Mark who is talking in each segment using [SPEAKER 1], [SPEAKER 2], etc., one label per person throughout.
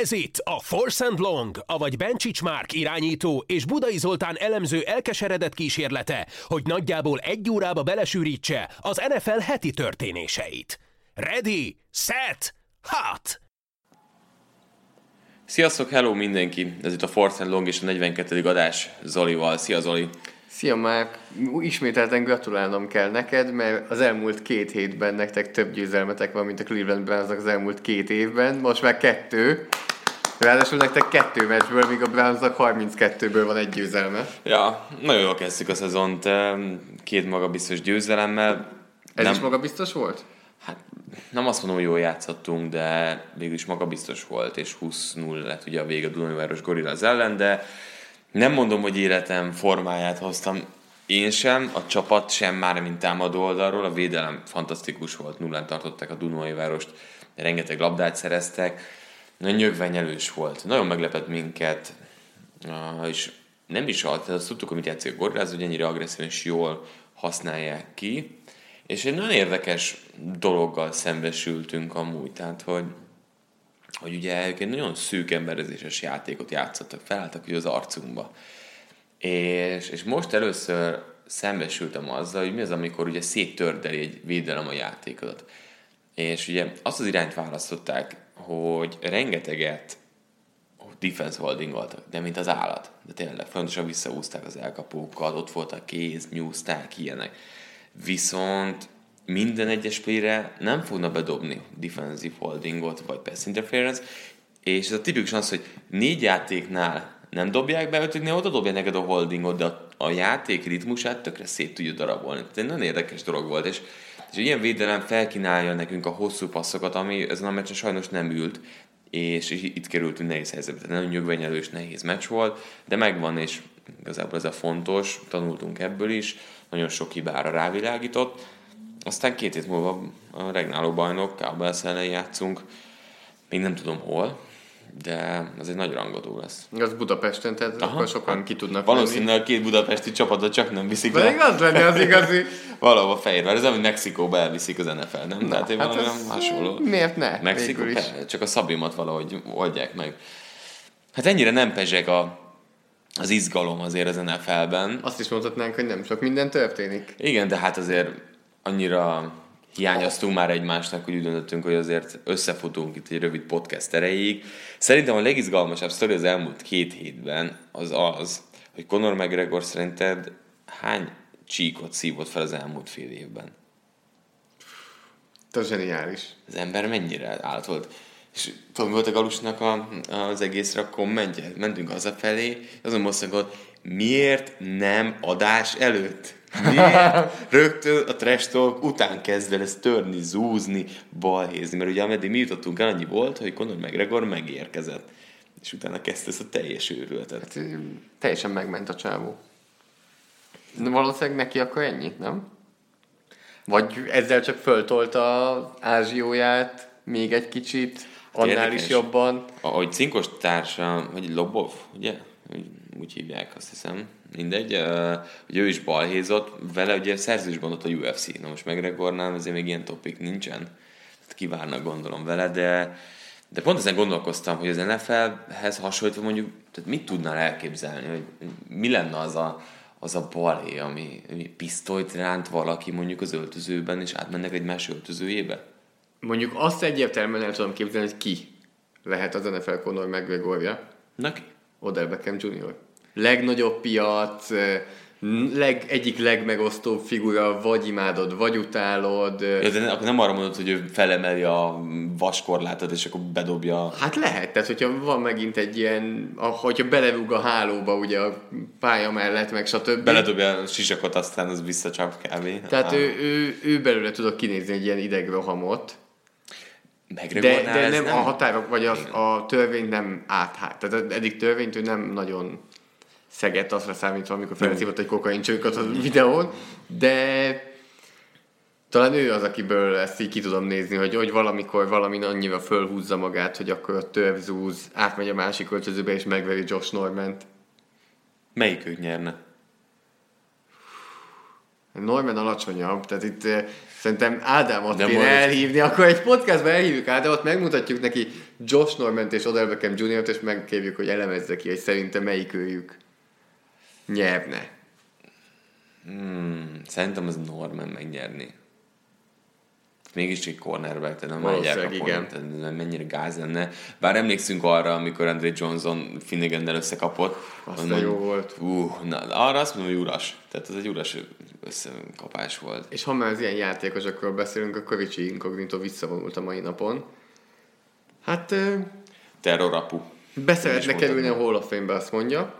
[SPEAKER 1] Ez itt a Force and Long, avagy Bencsics Márk irányító és Budai Zoltán elemző elkeseredett kísérlete, hogy nagyjából egy órába belesűrítse az NFL heti történéseit. Ready, set, hot!
[SPEAKER 2] Sziasztok, hello mindenki! Ez itt a Force and Long és a 42. adás Zolival. Szia Zoli!
[SPEAKER 3] Szia Márk! Ismételten gratulálnom kell neked, mert az elmúlt két hétben nektek több győzelmetek van, mint a Cleveland Browns az elmúlt két évben. Most már kettő. Ráadásul nektek kettő meccsből, míg a browns 32-ből van egy győzelme.
[SPEAKER 2] Ja, nagyon jól kezdtük a szezont, két magabiztos győzelemmel.
[SPEAKER 3] Ez nem, is magabiztos volt?
[SPEAKER 2] Hát nem azt mondom, hogy jól játszottunk, de végül is magabiztos volt, és 20-0 lett ugye a vége a Dunajváros az ellen, de nem mondom, hogy életem formáját hoztam én sem, a csapat sem már, mint támadó oldalról, a védelem fantasztikus volt, nullán tartották a Dunai várost, rengeteg labdát szereztek, nyögvenyelős volt, nagyon meglepett minket, és nem is az, azt tudtuk, hogy mit játszik a Gorgáz, hogy ennyire agresszíven és jól használják ki, és egy nagyon érdekes dologgal szembesültünk amúgy, tehát hogy hogy ugye ők egy nagyon szűk emberezéses játékot játszottak, felálltak ugye az arcunkba. És, és most először szembesültem azzal, hogy mi az, amikor ugye széttördeli egy védelem a játékodat. És ugye azt az irányt választották, hogy rengeteget defense holdingoltak, de mint az állat. De tényleg fontosan visszaúzták az elkapókat, ott voltak kéz, nyúzták, ilyenek. Viszont minden egyes playre nem fogna bedobni defensive holdingot vagy pass interference, és ez a tipikus az, hogy négy játéknál nem dobják be, ötöknél oda dobják neked a holdingot, de a, a játék ritmusát tökre szét tudja darabolni. Tehát egy nagyon érdekes dolog volt, és, és ilyen védelem felkínálja nekünk a hosszú passzokat, ami ezen a meccsen sajnos nem ült, és, és itt kerültünk nehéz helyzetbe. Tehát nagyon nyugvenyelős, nehéz meccs volt, de megvan, és igazából ez a fontos, tanultunk ebből is, nagyon sok hibára rávilágított, aztán két hét múlva a regnáló bajnok, Cowboys ellen játszunk, még nem tudom hol, de ez egy nagy rangadó lesz.
[SPEAKER 3] Az Budapesten, tehát Aha, akkor sokan hát ki tudnak
[SPEAKER 2] Valószínűleg a két budapesti csapatot csak nem viszik
[SPEAKER 3] le. Pedig az lenne az igazi.
[SPEAKER 2] Valahol Fehérvár, ez amit Mexikóba elviszik az NFL, nem? Na, Tehát hát valami hasonló.
[SPEAKER 3] Miért ne?
[SPEAKER 2] Mexikó, csak a szabimat valahogy oldják meg. Hát ennyire nem pezseg a, az izgalom azért az NFL-ben.
[SPEAKER 3] Azt is mondhatnánk, hogy nem sok minden történik.
[SPEAKER 2] Igen, de hát azért annyira hiányoztunk már egymásnak, hogy úgy döntöttünk, hogy azért összefutunk itt egy rövid podcast erejéig. Szerintem a legizgalmasabb sztori az elmúlt két hétben az az, hogy Conor McGregor szerinted hány csíkot szívott fel az elmúlt fél évben?
[SPEAKER 3] Ez zseniális.
[SPEAKER 2] Az ember mennyire állt volt. És tudom, volt a Galusnak a, az egészre a kommentje. Mentünk hazafelé, azon mozdult, miért nem adás előtt? Miért? Rögtön a trash talk után kezd el ezt törni, zúzni, balhézni, mert ugye ameddig mi jutottunk el, annyi volt, hogy Conor McGregor megérkezett. És utána kezdte ezt a teljes őrületet. Hát,
[SPEAKER 3] teljesen megment a csávó. De valószínűleg neki akkor ennyi, nem? Vagy ezzel csak föltolta ázsióját még egy kicsit, annál Érdekes. is jobban.
[SPEAKER 2] Ahogy cinkos társa, vagy Lobov, ugye? Úgy hívják, azt hiszem mindegy, hogy ő is balhézott, vele ugye szerzősben ott a UFC, na most McGregornál azért még ilyen topik nincsen, tehát kivárnak gondolom vele, de, de pont ezen gondolkoztam, hogy az NFL-hez hasonlítva mondjuk, tehát mit tudnál elképzelni, hogy mi lenne az a, az a balhé, ami, ami pisztolyt ránt valaki mondjuk az öltözőben, és átmennek egy más öltözőjébe?
[SPEAKER 3] Mondjuk azt egyértelműen el tudom képzelni, hogy ki lehet az NFL Conor McGregorja.
[SPEAKER 2] Neki?
[SPEAKER 3] Odell Beckham Jr legnagyobb piac, leg, egyik legmegosztóbb figura, vagy imádod, vagy utálod.
[SPEAKER 2] Ja, de akkor nem arra mondod, hogy ő felemeli a vaskorlátot, és akkor bedobja.
[SPEAKER 3] Hát lehet, tehát hogyha van megint egy ilyen, hogyha belerúg a hálóba ugye a pálya mellett, meg stb.
[SPEAKER 2] Beledobja a sisakot, aztán az visszacsap kb.
[SPEAKER 3] Tehát ő, ő, ő, belőle tudok kinézni egy ilyen idegrohamot. De, de nem, nem, a határok, vagy az, a törvény nem áthát. Tehát eddig törvényt ő nem nagyon Szeget azra számítva, amikor felszívott egy kokaincsőkat a videón, de talán ő az, akiből ezt így ki tudom nézni, hogy, hogy valamikor valami annyira fölhúzza magát, hogy akkor a törzúz, átmegy a másik öltözőbe és megveri Josh Normant.
[SPEAKER 2] Melyikük nyerne?
[SPEAKER 3] Norman alacsonyabb, tehát itt szerintem Ádámot kéne majd... elhívni, akkor egy podcastban elhívjuk Ádámot, megmutatjuk neki Josh Normant és Odell Beckham Jr.-t, és megkérjük, hogy elemezze ki, hogy szerintem melyik őjük nyerne.
[SPEAKER 2] Hmm, szerintem az Norman megnyerni. Mégis egy cornerback, tehát nem a igen. tehát mennyire gáz lenne. Bár emlékszünk arra, amikor Andre Johnson finnegan összekapott.
[SPEAKER 3] Azt mondom, jó volt.
[SPEAKER 2] Uh, na, arra azt mondom, hogy uras. Tehát ez egy uras összekapás volt.
[SPEAKER 3] És ha már az ilyen játékosokról beszélünk, akkor Ricsi Incognito visszavonult a mai napon. Hát...
[SPEAKER 2] Terrorapu.
[SPEAKER 3] Beszeretne kerülni a Hall of Fame-be, azt mondja.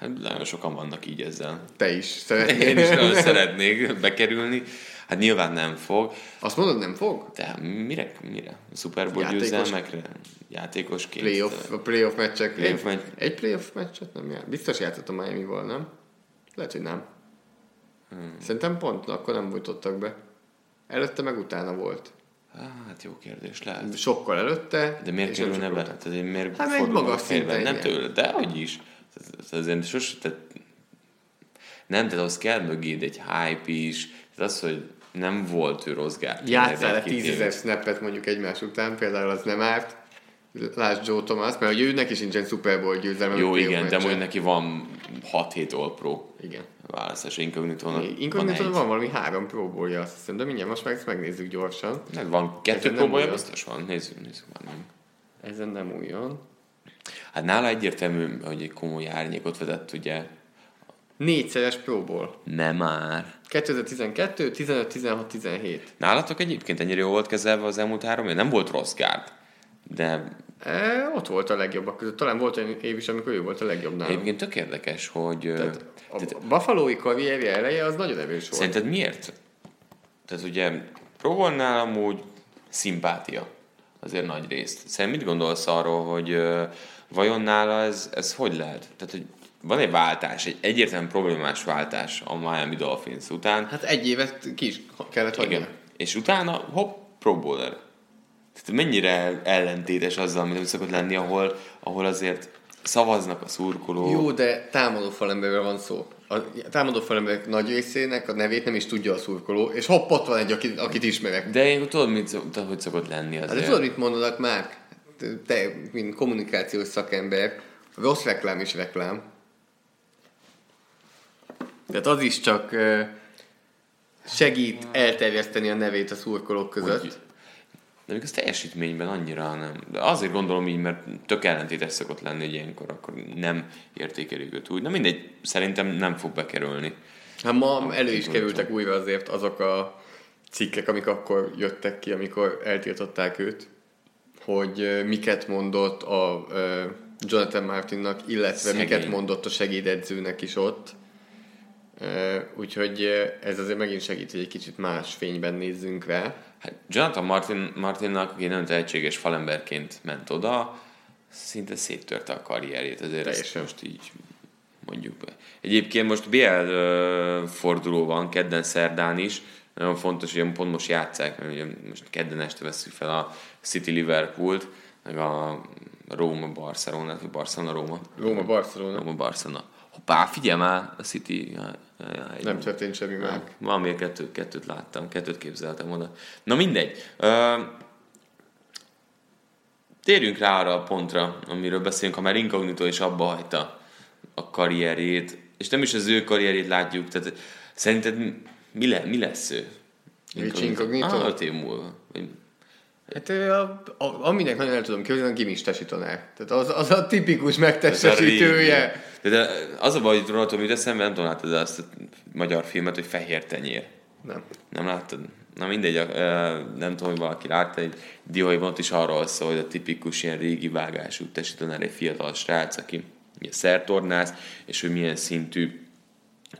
[SPEAKER 2] Hát nagyon sokan vannak így ezzel.
[SPEAKER 3] Te is szeretnél.
[SPEAKER 2] Én is nagyon szeretnék bekerülni. Hát nyilván nem fog.
[SPEAKER 3] Azt mondod, nem fog?
[SPEAKER 2] De mire? Mire? A Super Bowl győzelmekre? Játékosként?
[SPEAKER 3] Playoff, a playoff meccsek. Playoff meccs. Egy playoff meccset nem jár. Biztos játszott a Miami-val, nem? Lehet, hogy nem. Hmm. Szerintem pont akkor nem bújtottak be. Előtte meg utána volt.
[SPEAKER 2] Hát jó kérdés, lehet.
[SPEAKER 3] Sokkal előtte.
[SPEAKER 2] De miért kerülne be? Tehát miért
[SPEAKER 3] hát magas szinten.
[SPEAKER 2] Nem tőle, de hogy is. Azért sos, tehát nem, tehát az kell mögéd egy hype is, tehát az, hogy nem volt ő rossz gár.
[SPEAKER 3] Játszál le tízezer snappet mondjuk egymás után, például az nem árt. Lásd Joe Thomas, mert ugye ő neki sincsen Super Bowl győzelme.
[SPEAKER 2] Jó, igen, de mondjuk neki van 6-7 All Pro.
[SPEAKER 3] Igen.
[SPEAKER 2] Választás Incognito-nak
[SPEAKER 3] Incognito van, van valami három Pro Bowl-ja, azt hiszem, de mindjárt most meg ezt megnézzük gyorsan.
[SPEAKER 2] Nem, van kettő Pro Bowl-ja, biztos van. Nézzük, nézzük már meg.
[SPEAKER 3] Ezen nem újon.
[SPEAKER 2] Hát nála egyértelmű, hogy egy komoly árnyékot vetett, ugye.
[SPEAKER 3] Négyszeres próból.
[SPEAKER 2] Nem már.
[SPEAKER 3] 2012, 15, 16, 17.
[SPEAKER 2] Nálatok egyébként ennyire jó volt kezelve az elmúlt három év? Nem volt rossz gárd, de...
[SPEAKER 3] E, ott volt a legjobbak között. Talán volt egy év is, amikor ő volt a legjobb nálam.
[SPEAKER 2] Egyébként tök érdekes, hogy... Tehát
[SPEAKER 3] a tehát, Buffalo-i karrierje eleje az nagyon erős volt.
[SPEAKER 2] Szerinted miért? Tehát ugye Provolnál amúgy szimpátia azért nagy részt. Szerintem mit gondolsz arról, hogy uh, vajon nála ez, ez hogy lehet? Tehát, hogy van egy váltás, egy egyértelműen problémás váltás a Miami Dolphins után.
[SPEAKER 3] Hát egy évet ki is kellett hagyni. Igen.
[SPEAKER 2] És utána, hopp, Pro Bowler. Tehát mennyire ellentétes azzal, amit szokott lenni, ahol, ahol azért szavaznak a szurkolók.
[SPEAKER 3] Jó, de támadó falemberről van szó. A támadó falemberek nagy részének a nevét nem is tudja a szurkoló, és hopp, ott van egy, akit, akit ismerek.
[SPEAKER 2] De én tudod, mit, hogy szokott lenni azért. Hát,
[SPEAKER 3] tudod, mit mondanak már? Te, mint kommunikációs szakember, rossz reklám is reklám. Tehát az is csak segít elterjeszteni a nevét a szurkolók között. Hogy,
[SPEAKER 2] de még az teljesítményben annyira nem. De azért gondolom így, mert tök ellentétes szokott lenni, hogy ilyenkor akkor nem értékelik őt úgy. Na mindegy, szerintem nem fog bekerülni.
[SPEAKER 3] Hát ma elő is kerültek újra azért azok a cikkek, amik akkor jöttek ki, amikor eltiltották őt, hogy miket mondott a Jonathan Martinnak, illetve Szegény. miket mondott a segédedzőnek is ott. Úgyhogy ez azért megint segít, hogy egy kicsit más fényben nézzünk rá.
[SPEAKER 2] Hát Jonathan Martin, Martinnak, aki nagyon tehetséges falemberként ment oda, szinte széttörte a karrierjét, ezért Teljesen. ezt most így mondjuk be. Egyébként most BL forduló van, kedden szerdán is, nagyon fontos, hogy pont most játszák, mert ugye most kedden este veszük fel a City Liverpoolt, meg a Róma Barcelona, vagy Barcelona Róma.
[SPEAKER 3] Róma Barcelona.
[SPEAKER 2] Róma Barcelona. Hoppá, figyelj már, a City
[SPEAKER 3] egy nem történt semmi meg.
[SPEAKER 2] Valamiért kettőt, kettőt láttam, kettőt képzeltem oda. Na mindegy. Térjünk rá arra a pontra, amiről beszélünk, ha már Incognito is abba hagyta a karrierjét, és nem is az ő karrierjét látjuk, tehát szerinted mi, le, mi lesz ő?
[SPEAKER 3] Incognito? Incognito?
[SPEAKER 2] Ah, öt év múlva.
[SPEAKER 3] Hát a, a, aminek nagyon el tudom képzelni, a Gimis tesítonár. Tehát az, az a tipikus megtestesítője.
[SPEAKER 2] De, de az a baj, hogy róla tudom, eszembe, nem tudom, láttad azt a magyar filmet, hogy Fehér tenyér.
[SPEAKER 3] Nem.
[SPEAKER 2] Nem láttad? Na mindegy, nem tudom, hogy valaki látta, egy dióhéjban is arról szól, hogy a tipikus ilyen régi vágású tesítonár egy fiatal srác, aki szertornász, és hogy milyen szintű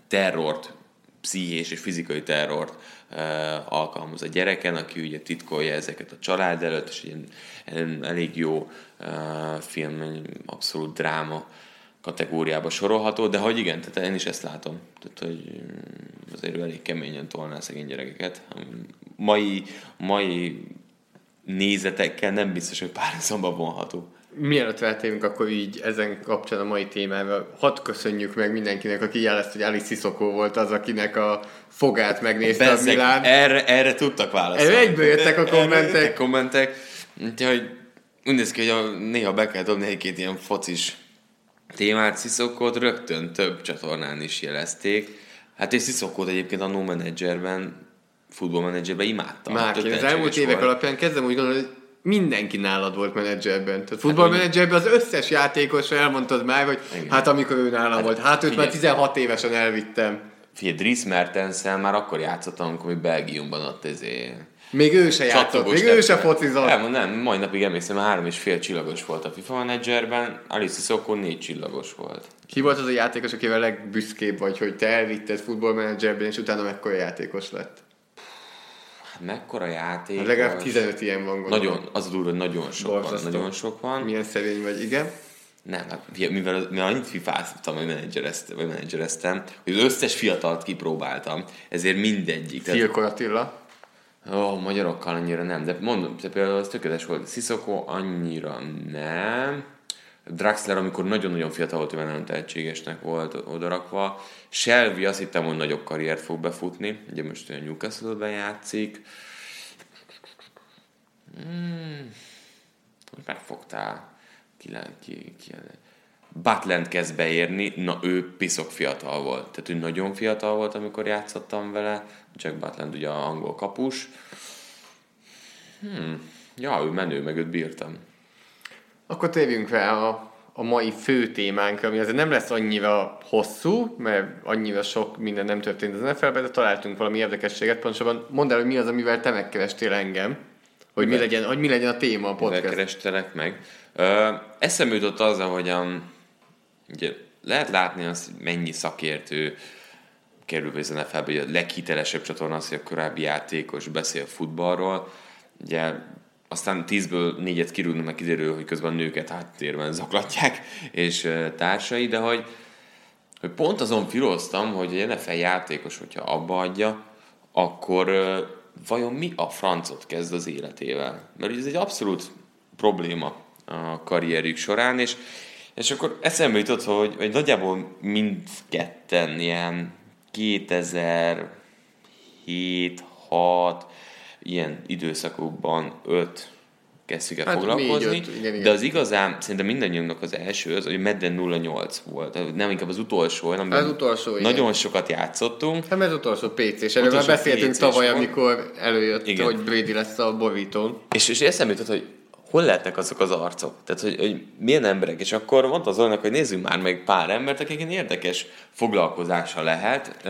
[SPEAKER 2] terrort, pszichés és fizikai terrort alkalmaz a gyereken, aki ugye titkolja ezeket a család előtt, és egy elég jó film, abszolút dráma kategóriába sorolható, de hogy igen, tehát én is ezt látom. Tehát, hogy azért ő elég keményen tolná a szegény gyerekeket. Mai, mai nézetekkel nem biztos, hogy párhuzamba vonható.
[SPEAKER 3] Mielőtt feltérünk, akkor így ezen kapcsán a mai témával, hadd köszönjük meg mindenkinek, aki jelezte, hogy Alice Sissoko volt az, akinek a fogát megnézte Bezzeg, a Milán.
[SPEAKER 2] Erre, erre tudtak válaszolni.
[SPEAKER 3] Erre egyből jöttek a kommentek. Erre
[SPEAKER 2] kommentek. Úgyhogy úgy néz ki, hogy néha be kell dobni egy-két ilyen focis témát, Sziszokót rögtön több csatornán is jelezték. Hát és Sziszokót egyébként a No Managerben, futballmenedzserben imádtam.
[SPEAKER 3] Már az elmúlt évek volt. alapján kezdem úgy gondolni, hogy mindenki nálad volt menedzserben. Tehát futballmenedzserben az összes játékos elmondtad már, hogy Igen. hát amikor ő nálam hát, volt, hát őt már 16 évesen elvittem.
[SPEAKER 2] Figyelj, Dries mertens már akkor játszottam, amikor Belgiumban ott ezért
[SPEAKER 3] még ő se játszott, még ő se focizott.
[SPEAKER 2] Nem, nem, mai napig emlékszem, három és fél csillagos volt a FIFA menedzserben, Alice Szokó négy csillagos volt.
[SPEAKER 3] Ki volt az a játékos, akivel legbüszkébb vagy, hogy te elvitted futballmenedzserben, és utána mekkora játékos lett?
[SPEAKER 2] Mekkora játék? Hát
[SPEAKER 3] legalább 15 ilyen van
[SPEAKER 2] gondolom. Nagyon, az a durva, hogy nagyon sok Borzasztó. van, nagyon sok van.
[SPEAKER 3] Milyen szerény vagy, igen.
[SPEAKER 2] Nem, hát mivel, mivel annyit fifáztam, vagy menedzsereztem, vagy menedzsereztem, hogy az összes fiatalt kipróbáltam, ezért mindegyik.
[SPEAKER 3] Filkor Attila?
[SPEAKER 2] Ó, magyarokkal annyira nem, de mondom, de például az tökéletes volt. Sissoko annyira nem. Draxler, amikor nagyon-nagyon fiatal volt, nagyon tehetségesnek volt odarakva. Shelby azt hittem, hogy nagyobb karriert fog befutni. Ugye most olyan Newcastle-ben játszik. Hmm. Megfogtál. Ki, ki, ki, Butland kezd beérni, na ő piszok fiatal volt. Tehát ő nagyon fiatal volt, amikor játszottam vele. Jack Butland ugye a angol kapus. Hmm. Ja, ő menő, meg őt bírtam.
[SPEAKER 3] Akkor térjünk rá a, a mai fő témánkra, ami azért nem lesz annyira hosszú, mert annyira sok minden nem történt az nfl de találtunk valami érdekességet. Pontosabban mondd el, hogy mi az, amivel te megkerestél engem, hogy mi, legyen, hogy mi legyen a téma a podcast.
[SPEAKER 2] Kerestelek meg. Ö, eszembe jutott az, hogy a, ugye, lehet látni azt, hogy mennyi szakértő kerül az nfl hogy a leghitelesebb csatorna az, hogy a korábbi játékos beszél futballról. Ugye aztán tízből négyet kirúgnak, meg kiderül, hogy közben nőket háttérben zaklatják, és társai, de hogy, hogy pont azon filoztam, hogy egy NFL játékos, hogyha abba adja, akkor vajon mi a francot kezd az életével? Mert ez egy abszolút probléma a karrierjük során, és, és akkor eszembe jutott, hogy, hogy nagyjából mindketten ilyen 2007, 6 ilyen időszakokban 5 kezdtük el hát foglalkozni, 4, 5, igen, igen. de az igazán, szerintem mindannyiunknak az első az, hogy Madden 08 volt, nem inkább az utolsó, hanem
[SPEAKER 3] az utolsó,
[SPEAKER 2] igen. nagyon sokat játszottunk.
[SPEAKER 3] Hát ez utolsó PC-s, erről már beszéltünk tavaly, volt. amikor előjött, igen. hogy Brady lesz a borítón.
[SPEAKER 2] És, és eszembe jutott, hogy hol lehetnek azok az arcok? Tehát, hogy, hogy milyen emberek? És akkor mondta az olyanak, hogy nézzünk már meg pár embert, akik érdekes foglalkozása lehet.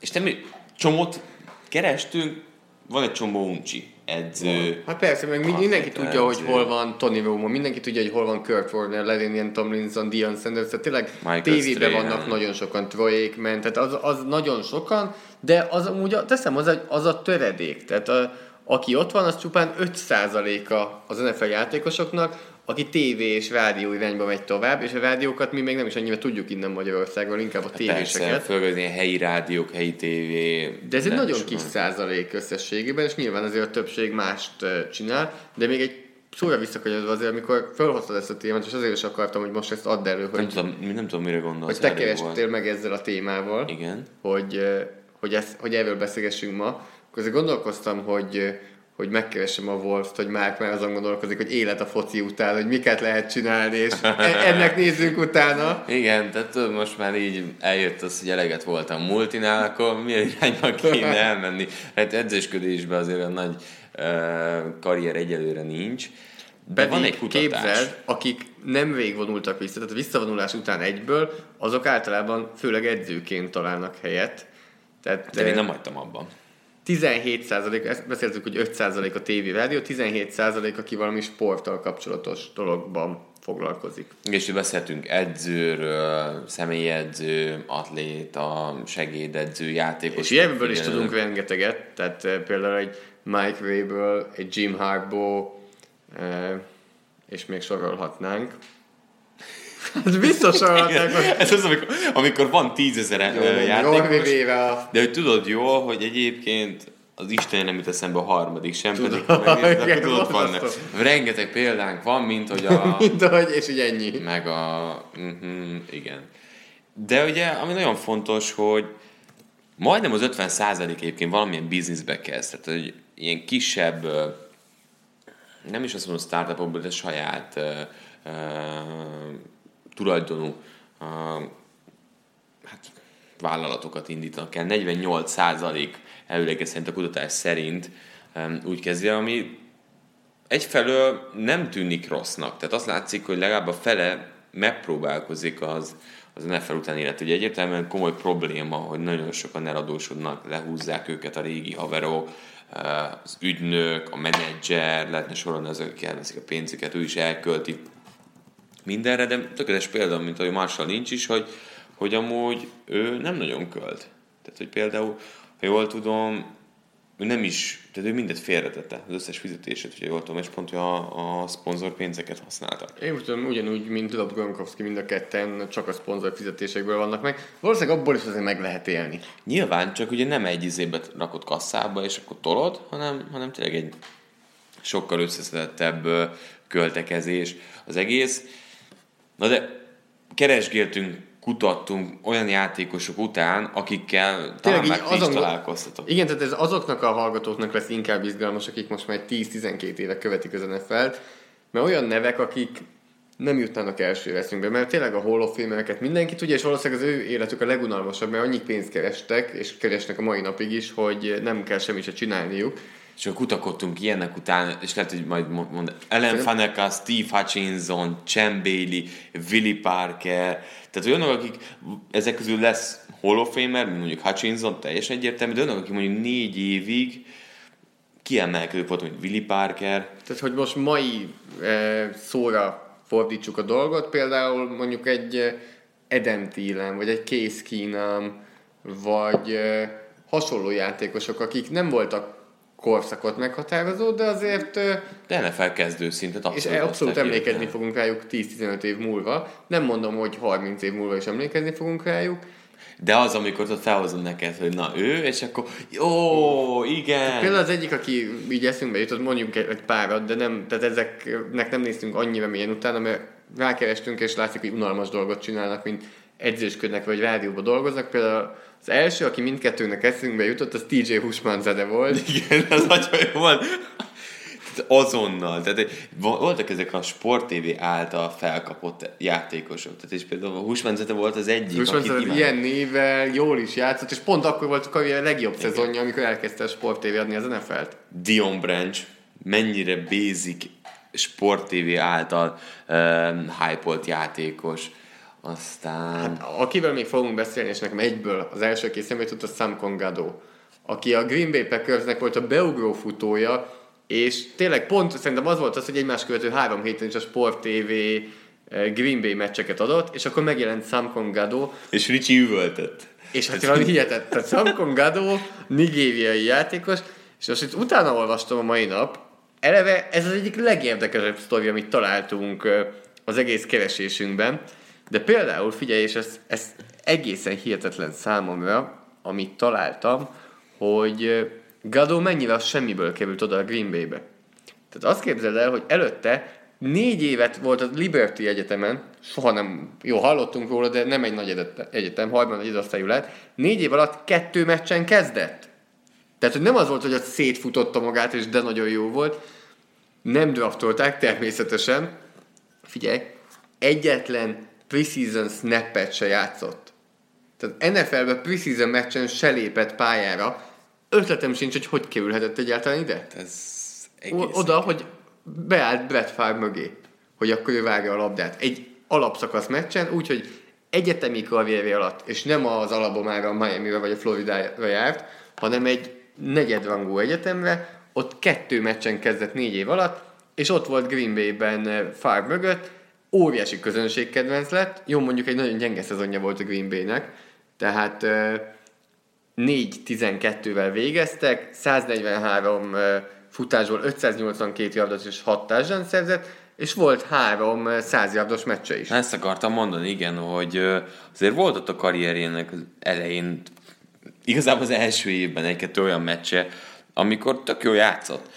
[SPEAKER 2] És nem csomót kerestünk, van egy csomó uncsi edző.
[SPEAKER 3] Hát persze, meg mindenki tudja, edző. hogy hol van Tony Romo, mindenki tudja, hogy hol van Kurt Warner, Levinian Tomlinson, Dion Sanders, tehát tényleg Michael tévében vannak nagyon sokan, Troy Aikman, tehát az, az nagyon sokan, de az amúgy, teszem hozzá, hogy az a töredék, tehát a, aki ott van, az csupán 5%-a az NFL játékosoknak, aki tévé és rádió irányba megy tovább, és a rádiókat mi még nem is annyira tudjuk innen Magyarországról, inkább a tévéseket.
[SPEAKER 2] Persze, főleg helyi rádiók, helyi tévé.
[SPEAKER 3] De ez egy nagyon kis százalék összességében, és nyilván azért a többség mást csinál, de még egy szóra visszakanyodva azért, amikor felhoztad ezt a témát, és azért is akartam, hogy most ezt add elő, hogy...
[SPEAKER 2] Nem tudom, nem tudom mire gondolsz.
[SPEAKER 3] Hogy te kerestél meg ezzel a témával.
[SPEAKER 2] Igen.
[SPEAKER 3] Hogy, hogy, ezt, hogy erről beszélgessünk ma. Akkor azért gondolkoztam, hogy hogy megkeresem a Wolf-t, hogy Márk már azon gondolkozik, hogy élet a foci után, hogy miket lehet csinálni, és e- ennek nézzünk utána.
[SPEAKER 2] Igen, tehát tudod, most már így eljött az, hogy eleget voltam multinál, akkor milyen irányba kéne elmenni. Hát edzősködésben azért a nagy uh, karrier egyelőre nincs. De Pedig van egy kutatás. Képzeld,
[SPEAKER 3] akik nem végvonultak vissza, tehát a visszavonulás után egyből, azok általában főleg edzőként találnak helyet.
[SPEAKER 2] Tehát, De én nem hagytam abban.
[SPEAKER 3] 17 százalék, ezt beszéltük, hogy 5 százalék a tévé rádió, 17 százalék, aki valami sporttal kapcsolatos dologban foglalkozik.
[SPEAKER 2] És beszéltünk edzőről, személyedző, atléta, segédedző, játékos.
[SPEAKER 3] És ebből is tudunk rengeteget, tehát eh, például egy Mike Rabel, egy Jim Harbaugh, eh, és még sorolhatnánk. Hát biztos
[SPEAKER 2] hallották. Ez az, amikor, amikor van tízezer játékos. De hogy tudod jól, hogy egyébként az Isten nem jut eszembe a harmadik sem, pedig megnézed, tudod, vannak. Rengeteg példánk van, mint hogy a...
[SPEAKER 3] mint hogy, és így ennyi.
[SPEAKER 2] Meg a... Uh-huh, igen. De ugye, ami nagyon fontos, hogy majdnem az 50 százalék egyébként valamilyen bizniszbe kezd. Tehát, hogy ilyen kisebb, nem is azt mondom startupokból, de saját tulajdonú uh, hát, vállalatokat indítanak el. 48 százalék előlege szerint a kutatás szerint úgy kezdje, ami egyfelől nem tűnik rossznak. Tehát azt látszik, hogy legalább a fele megpróbálkozik az, az NFL után élet. Ugye egyértelműen komoly probléma, hogy nagyon sokan eladósodnak, lehúzzák őket a régi haverok, eh, az ügynök, a menedzser, lehetne sorolni azok, akik elveszik a pénzüket, ő is elkölti mindenre, de tökéletes példa, mint ahogy Marshall nincs is, hogy, hogy amúgy ő nem nagyon költ. Tehát, hogy például, ha jól tudom, ő nem is, tehát ő mindet félretette, az összes fizetését, hogyha jól tudom, és pont a, a szponzor pénzeket használtak.
[SPEAKER 3] Én úgy tudom, ugyanúgy, mint Rob Gronkowski, mind a ketten csak a szponzor fizetésekből vannak meg. Valószínűleg abból is azért meg lehet élni.
[SPEAKER 2] Nyilván, csak ugye nem egy izébe rakott kasszába, és akkor tolod, hanem, hanem tényleg egy sokkal összeszedettebb költekezés az egész. Na de keresgéltünk kutattunk olyan játékosok után, akikkel talán már azon, is találkoztatok.
[SPEAKER 3] Igen, tehát ez azoknak a hallgatóknak lesz inkább izgalmas, akik most már 10-12 éve követik az NFL-t, mert olyan nevek, akik nem jutnának első eszünkbe, mert tényleg a Hall of Fame-eket mindenki tudja, és valószínűleg az ő életük a legunalmasabb, mert annyi pénzt kerestek, és keresnek a mai napig is, hogy nem kell semmit se csinálniuk
[SPEAKER 2] és akkor kutakodtunk ilyenek után, és lehet, hogy majd mond, Ellen Faneca, Steve Hutchinson, Cem Bailey, Willie Parker, tehát olyanok, akik ezek közül lesz Hall of Famer, mondjuk Hutchinson, teljesen egyértelmű, de olyanok, akik mondjuk négy évig kiemelkedők volt, mint Willie Parker.
[SPEAKER 3] Tehát, hogy most mai e, szóra fordítsuk a dolgot, például mondjuk egy e, Eden Thielen, vagy egy Case Keenum, vagy e, hasonló játékosok, akik nem voltak korszakot meghatározó, de azért...
[SPEAKER 2] De NFL kezdő szintet
[SPEAKER 3] abszolút. És abszolút emlékezni érten. fogunk rájuk 10-15 év múlva. Nem mondom, hogy 30 év múlva is emlékezni fogunk rájuk.
[SPEAKER 2] De az, amikor ott felhozom neked, hogy na ő, és akkor jó, igen.
[SPEAKER 3] Például az egyik, aki így eszünkbe jutott, mondjuk egy párat, de nem, tehát ezeknek nem néztünk annyira milyen utána, mert rákerestünk, és látszik, hogy unalmas dolgot csinálnak, mint edzősködnek, vagy rádióban dolgoznak. Például az első, aki mindkettőnek eszünkbe jutott, az TJ zene volt.
[SPEAKER 2] Igen, az nagyon jó volt. Azonnal. Tehát voltak ezek a Sport TV által felkapott játékosok. Tehát és például a Husmanzete volt az egyik.
[SPEAKER 3] Husmanzete ilyen nével jól is játszott, és pont akkor volt a legjobb Igen. szezonja, amikor elkezdte a Sport TV adni az NFL-t.
[SPEAKER 2] Dion Branch, mennyire basic Sport TV által um, hype játékos aztán... Hát,
[SPEAKER 3] akivel még fogunk beszélni, és nekem egyből az első, aki jutott, a Sam Congado, aki a Green Bay Packersnek volt a beugró futója, és tényleg pont szerintem az volt az, hogy egymás követő három héten is a Sport TV eh, Green Bay meccseket adott, és akkor megjelent Sam Congado.
[SPEAKER 2] És Ricsi üvöltött.
[SPEAKER 3] És hát valami hihetett. Tehát Sam Congado, nigériai játékos, és most itt utána olvastam a mai nap, eleve ez az egyik legérdekesebb sztori, amit találtunk eh, az egész keresésünkben, de például figyelj, és ez, ez egészen hihetetlen számomra, amit találtam, hogy Gado mennyire semmiből került oda a Green Bay-be. Tehát azt képzeld el, hogy előtte négy évet volt a Liberty Egyetemen, soha nem, jó, hallottunk róla, de nem egy nagy egyetem, harmad egy osztályú lett, négy év alatt kettő meccsen kezdett. Tehát, hogy nem az volt, hogy ott szétfutotta magát, és de nagyon jó volt. Nem draftolták természetesen. Figyelj, egyetlen preseason snappet se játszott. Tehát NFL-ben preseason meccsen se lépett pályára. Ötletem sincs, hogy hogy kerülhetett egyáltalán ide. Ez Oda, hogy beállt Brett Favre mögé, hogy akkor ő vágja a labdát. Egy alapszakasz meccsen, úgyhogy egyetemi karrierje alatt, és nem az Alabamára, a miami vagy a Floridára járt, hanem egy negyedrangú egyetemre, ott kettő meccsen kezdett négy év alatt, és ott volt Green Bay-ben eh, Favre mögött, óriási közönségkedvenc lett. Jó, mondjuk egy nagyon gyenge szezonja volt a Green Bay-nek, tehát 4-12-vel végeztek, 143 futásból 582 yardot és 6 társadalán szerzett, és volt három 100 yardos meccse is.
[SPEAKER 2] Ezt akartam mondani, igen, hogy azért volt ott a karrierjének az elején, igazából az első évben egy-kettő olyan meccse, amikor tök jó játszott.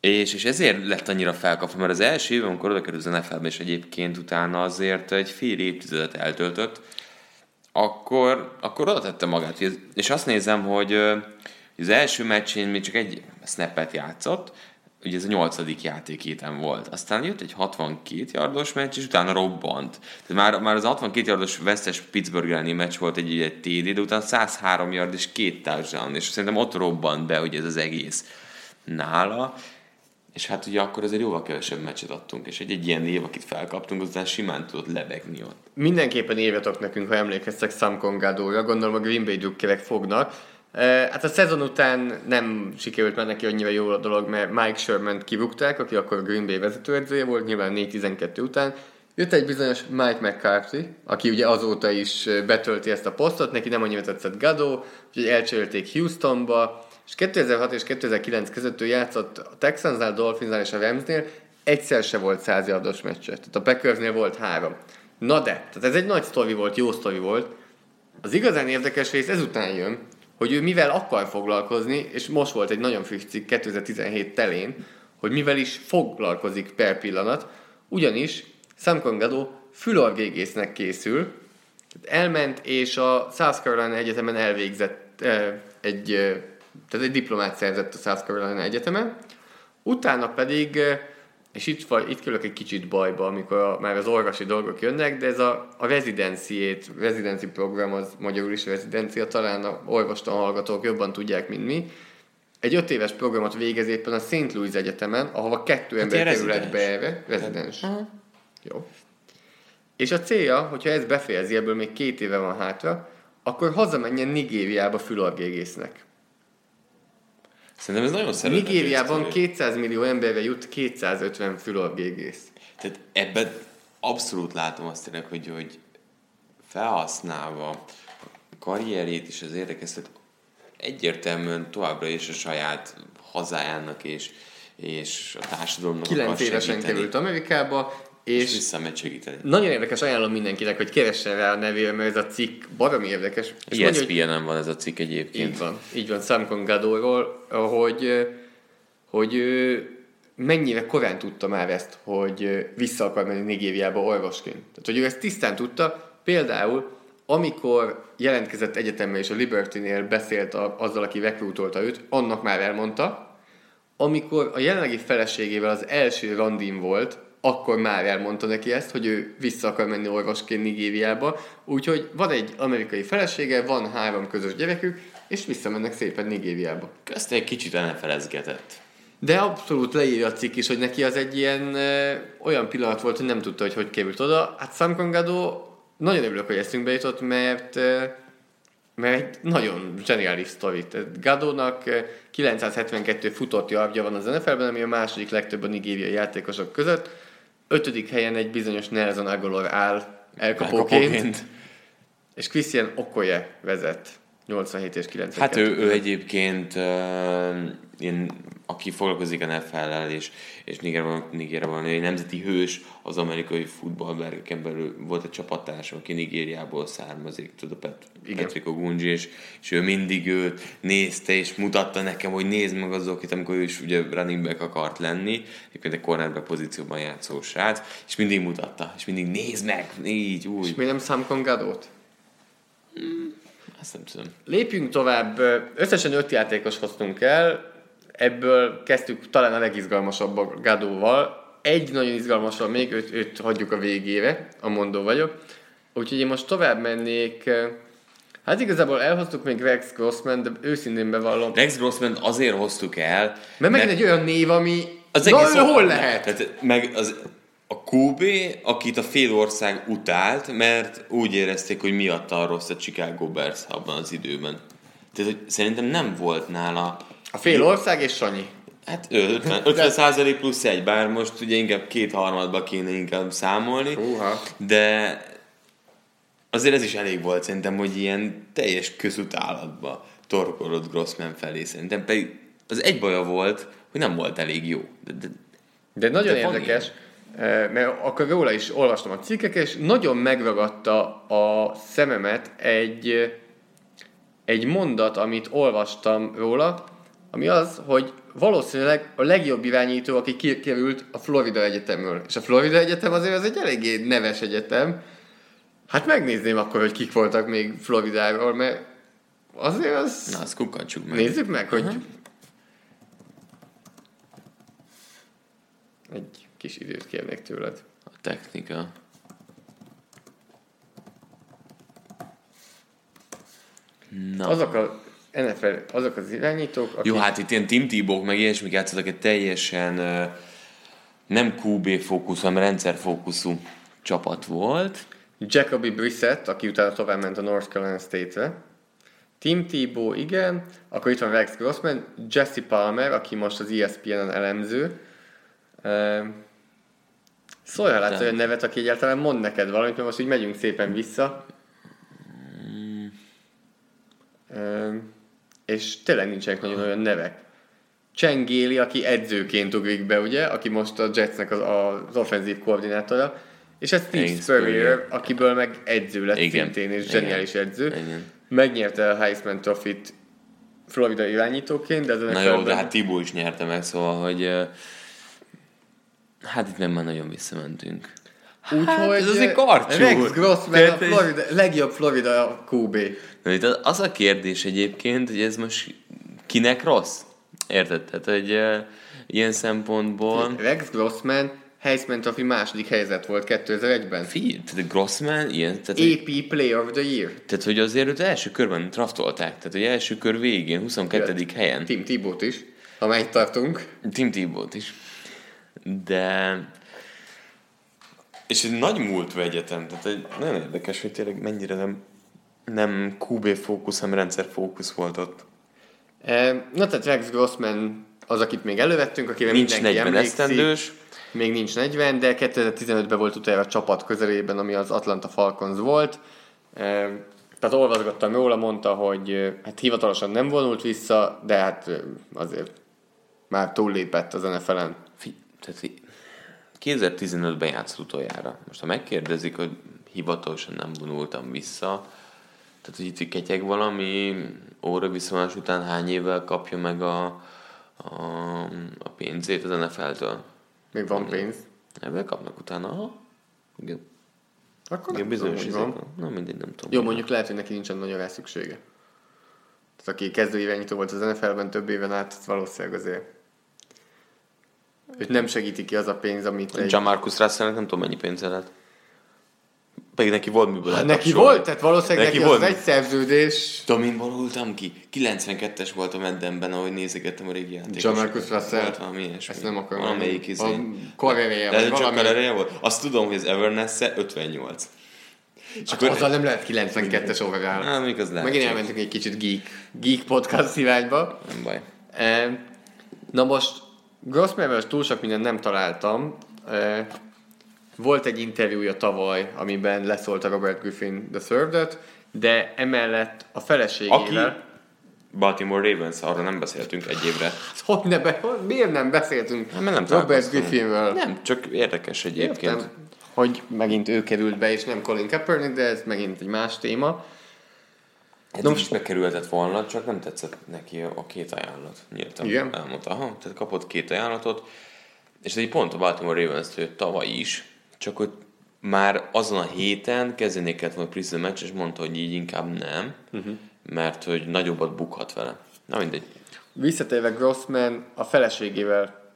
[SPEAKER 2] És, és ezért lett annyira felkapva, mert az első év, amikor oda került az nfl és egyébként utána azért egy fél évtizedet eltöltött, akkor, akkor oda tette magát. És azt nézem, hogy az első meccsén még csak egy snappet játszott, ugye ez a nyolcadik játékéten volt. Aztán jött egy 62 yardos meccs, és utána robbant. Tehát már, már az 62 yardos vesztes Pittsburgh elleni meccs volt egy, egy TD, de utána 103 yard és két touchdown, és szerintem ott robbant be, hogy ez az egész nála. És hát ugye akkor azért jóval kevesebb meccset adtunk, és egy, egy ilyen év, akit felkaptunk, aztán simán tudott lebegni ott.
[SPEAKER 3] Mindenképpen évetok nekünk, ha emlékeztek Sam Congadóra, gondolom a Green Bay drukkerek fognak. Hát a szezon után nem sikerült már neki annyira jó a dolog, mert Mike Sherman kivugták, aki akkor a Green Bay vezetőedzője volt, nyilván 4-12 után. Jött egy bizonyos Mike McCarthy, aki ugye azóta is betölti ezt a posztot, neki nem annyira tetszett Gado, úgyhogy elcserélték Houstonba, és 2006 és 2009 között ő játszott a Texansnál, Dolphinsnál és a Ramsnél, egyszer se volt 100 yardos meccse. Tehát a Packersnél volt három. Na de, tehát ez egy nagy sztori volt, jó sztori volt. Az igazán érdekes rész ezután jön, hogy ő mivel akar foglalkozni, és most volt egy nagyon friss cikk 2017 telén, hogy mivel is foglalkozik per pillanat, ugyanis Sam Kongado fülorgégésznek készül, elment és a South Carolina Egyetemen elvégzett eh, egy, eh, tehát egy diplomát szerzett a South Carolina Egyetemen, utána pedig és itt, vagy, itt kerülök egy kicsit bajba, amikor a, már az orvosi dolgok jönnek, de ez a, a rezidenciét, rezidenci program, az magyarul is rezidencia, talán a orvostan hallgatók jobban tudják, mint mi. Egy öt éves programot végez éppen a St. Louis Egyetemen, ahova kettő hát ember kerülhet be erre. Rezidens. Uh-huh. Jó. És a célja, hogyha ez befejezi, ebből még két éve van hátra, akkor hazamenjen Nigériába fülorgégésznek.
[SPEAKER 2] Szerintem ez nagyon
[SPEAKER 3] szerethető. Nigériában 200 millió emberre jut 250 fülorgégész.
[SPEAKER 2] Tehát ebben abszolút látom azt tényleg, hogy, hogy felhasználva a karrierét is az érdekes, tehát egyértelműen továbbra is a saját hazájának és, és a társadalomnak
[SPEAKER 3] 9 évesen került Amerikába, és, és
[SPEAKER 2] visszamegy segíteni.
[SPEAKER 3] Nagyon érdekes, ajánlom mindenkinek, hogy keressen rá a nevére, mert ez a cikk baromi érdekes.
[SPEAKER 2] ESPN-en van ez a cikk egyébként.
[SPEAKER 3] Így van, így van, Samkon Gadóról, hogy, hogy mennyire korán tudta már ezt, hogy vissza akar menni Nigériába orvosként. Tehát, hogy ő ezt tisztán tudta, például amikor jelentkezett egyetemmel és a Liberty-nél beszélt a, azzal, aki rekrútolta őt, annak már elmondta, amikor a jelenlegi feleségével az első randin volt, akkor már elmondta neki ezt, hogy ő vissza akar menni orvosként Nigériába. Úgyhogy van egy amerikai felesége, van három közös gyerekük, és visszamennek szépen Nigériába.
[SPEAKER 2] Ezt egy kicsit elnefelezgetett.
[SPEAKER 3] De abszolút leírja a cikk is, hogy neki az egy ilyen ö, olyan pillanat volt, hogy nem tudta, hogy hogy került oda. Hát Sam Kongado nagyon örülök, hogy eszünkbe jutott, mert ö, mert egy nagyon zseniális sztori. Gadónak 972 futott yardja van az NFL-ben, ami a második legtöbb a nigériai játékosok között ötödik helyen egy bizonyos Nelson Aguilar áll elkapóként, elkapóként. és Christian Okoye vezet 87 és 92.
[SPEAKER 2] Hát ő, ő egyébként uh, én, aki foglalkozik a NFL-lel, és, és Nigérban van, egy nemzeti hős az amerikai futballbergeken belül volt egy csapattárs, aki Nigériából származik, tudod, Pet, Patrick Ogunji, és, és ő mindig őt nézte, és mutatta nekem, hogy nézd meg azokit, amikor ő is ugye running back akart lenni, egyébként egy cornerback pozícióban játszó srác, és mindig mutatta, és mindig nézd meg, így, úgy.
[SPEAKER 3] És mi nem Sam Congadót?
[SPEAKER 2] Hmm, azt nem tudom.
[SPEAKER 3] Lépjünk tovább. Összesen öt játékos hoztunk el, ebből kezdtük talán a legizgalmasabb a Gadóval. Egy nagyon izgalmas van még, őt, őt hagyjuk a végére, a mondó vagyok. Úgyhogy én most tovább mennék. Hát igazából elhoztuk még Rex Grossman, de őszintén bevallom.
[SPEAKER 2] Rex Grossman azért hoztuk el.
[SPEAKER 3] Mert megint egy olyan név, ami... Az Na, egész hol lehet?
[SPEAKER 2] Tehát, meg az, a QB, akit a fél ország utált, mert úgy érezték, hogy miatta rossz a Chicago Bears abban az időben. Tehát hogy szerintem nem volt nála
[SPEAKER 3] a fél ország és Sanyi.
[SPEAKER 2] Hát 50, 50 százalék plusz egy, bár most ugye inkább két harmadba kéne inkább számolni,
[SPEAKER 3] Uha.
[SPEAKER 2] de azért ez is elég volt szerintem, hogy ilyen teljes közutálatba torkolott Grossman felé szerintem, pedig az egy baja volt, hogy nem volt elég jó.
[SPEAKER 3] De, de, de nagyon de érdekes, eh, mert akkor róla is olvastam a cikkek, és nagyon megragadta a szememet egy, egy mondat, amit olvastam róla, ami az, hogy valószínűleg a legjobb irányító, aki kikerült a Florida Egyetemről. És a Florida Egyetem azért az egy eléggé neves egyetem. Hát megnézném akkor, hogy kik voltak még Floridáról, mert azért az...
[SPEAKER 2] Na, azt kukkantsuk meg.
[SPEAKER 3] Nézzük meg, hogy... Uh-huh. Egy kis időt kérnék tőled.
[SPEAKER 2] A technika.
[SPEAKER 3] Na. Azok a NFL, azok az irányítók,
[SPEAKER 2] akik... Jó, hát itt ilyen Tim Tebow meg ilyesmik játszottak egy teljesen nem QB fókuszú, hanem rendszer fókuszú csapat volt.
[SPEAKER 3] Jacoby Brissett, aki utána tovább ment a North Carolina State-re. Tim Tebow, igen. Akkor itt van Rex Grossman. Jesse Palmer, aki most az ESPN-en elemző. Uh, Szólj, ha látsz olyan nevet, aki egyáltalán mond neked valamit, mert most így megyünk szépen vissza. Mm. Uh, és tényleg nincsenek nagyon olyan nevek. Csengéli, aki edzőként ugrik be, ugye, aki most a Jetsnek az, az offenzív koordinátora, és ez Steve Spurrier, akiből meg edző lett Igen. szintén, és Igen. zseniális edző. Igen. Megnyerte a Heisman Trophy-t Florida irányítóként, de ez
[SPEAKER 2] Na jó, de hát Tibó is nyerte meg, szóval, hogy hát itt nem már nagyon visszamentünk.
[SPEAKER 3] Úgyhogy hát, ez azért karcsú. Rex Grossman a Florida, legjobb Florida QB.
[SPEAKER 2] Na, itt az a kérdés egyébként, hogy ez most kinek rossz? Érted? Tehát, hogy uh, ilyen szempontból...
[SPEAKER 3] Rex Grossman Heisman Trophy második helyzet volt 2001-ben.
[SPEAKER 2] Figyelj, tehát Grossman ilyen... Tehát,
[SPEAKER 3] AP Player of the Year.
[SPEAKER 2] Tehát, hogy azért őt első körben draftolták. Tehát, hogy első kör végén, 22. Jött. helyen.
[SPEAKER 3] Tim Tibot is, amelyet tartunk.
[SPEAKER 2] Tim Tibot is. De és egy nagy múltú egyetem, tehát egy nagyon érdekes, hogy tényleg mennyire nem, nem QB fókusz, hanem rendszer fókusz volt ott.
[SPEAKER 3] E, na tehát Rex Grossman az, akit még elővettünk, akire
[SPEAKER 2] nincs mindenki 40 emlékszik. esztendős.
[SPEAKER 3] Még nincs 40, de 2015-ben volt utána a csapat közelében, ami az Atlanta Falcons volt. E, tehát olvasgattam róla, mondta, hogy hát hivatalosan nem vonult vissza, de hát azért már túllépett az NFL-en.
[SPEAKER 2] Tehát 2015-ben játszott utoljára. Most ha megkérdezik, hogy hivatalosan nem vonultam vissza, tehát hogy itt ketyeg valami, óra visszavonás után hány évvel kapja meg a, a, a pénzét az NFL-től?
[SPEAKER 3] Még van pénz?
[SPEAKER 2] Ebből kapnak utána, aha. Igen.
[SPEAKER 3] Akkor Igen, bizonyos
[SPEAKER 2] tudom, van. Na mindegy, nem tudom.
[SPEAKER 3] Jó, mondjuk lehet, hogy neki nincsen nagyon rá szüksége. Tehát aki kezdő irányító volt az NFL-ben több éven át, valószínűleg azért Őt nem segíti ki az a pénz, amit...
[SPEAKER 2] Egy... Jamarcus Russell nem tudom mennyi pénze lett. Pedig neki volt miből
[SPEAKER 3] hát neki volt, tehát valószínűleg neki, neki volt. az egy szerződés.
[SPEAKER 2] Tudom, én vonultam ki. 92-es volt a Meddemben, ahogy nézegettem a régi játékos.
[SPEAKER 3] Jamarcus Russell.
[SPEAKER 2] Volt valami ilyesmi.
[SPEAKER 3] Ezt nem akarom.
[SPEAKER 2] Valamelyik izé. A vagy valami. Csak karrierje volt. Azt tudom, hogy az everness 58.
[SPEAKER 3] És hát akkor... azzal nem lehet 92-es overall.
[SPEAKER 2] Hát, még az lehet.
[SPEAKER 3] Megint elmentünk egy kicsit geek, geek podcast irányba.
[SPEAKER 2] Nem baj.
[SPEAKER 3] Na most Grossmanről túl sok mindent nem találtam. Volt egy interjúja tavaly, amiben leszólt a Robert Griffin the third de emellett a feleségével... Aki
[SPEAKER 2] Baltimore Ravens, arra nem beszéltünk egy évre.
[SPEAKER 3] Hogy ne be, miért nem beszéltünk
[SPEAKER 2] nem, nem
[SPEAKER 3] Robert Griffinről?
[SPEAKER 2] Nem, csak érdekes egyébként. Értem,
[SPEAKER 3] hogy megint ő került be, és nem Colin Kaepernick, de ez megint egy más téma.
[SPEAKER 2] Ez no, is bekerülhetett volna, csak nem tetszett neki a két ajánlat. Nyíltan
[SPEAKER 3] Igen?
[SPEAKER 2] elmondta. Aha, tehát kapott két ajánlatot, és egy pont a Baltimore ravens hogy tavaly is, csak hogy már azon a héten kezdeni kellett volna a meccs, és mondta, hogy így inkább nem, uh-huh. mert hogy nagyobbat bukhat vele. Na mindegy.
[SPEAKER 3] Visszatérve Grossman a feleségével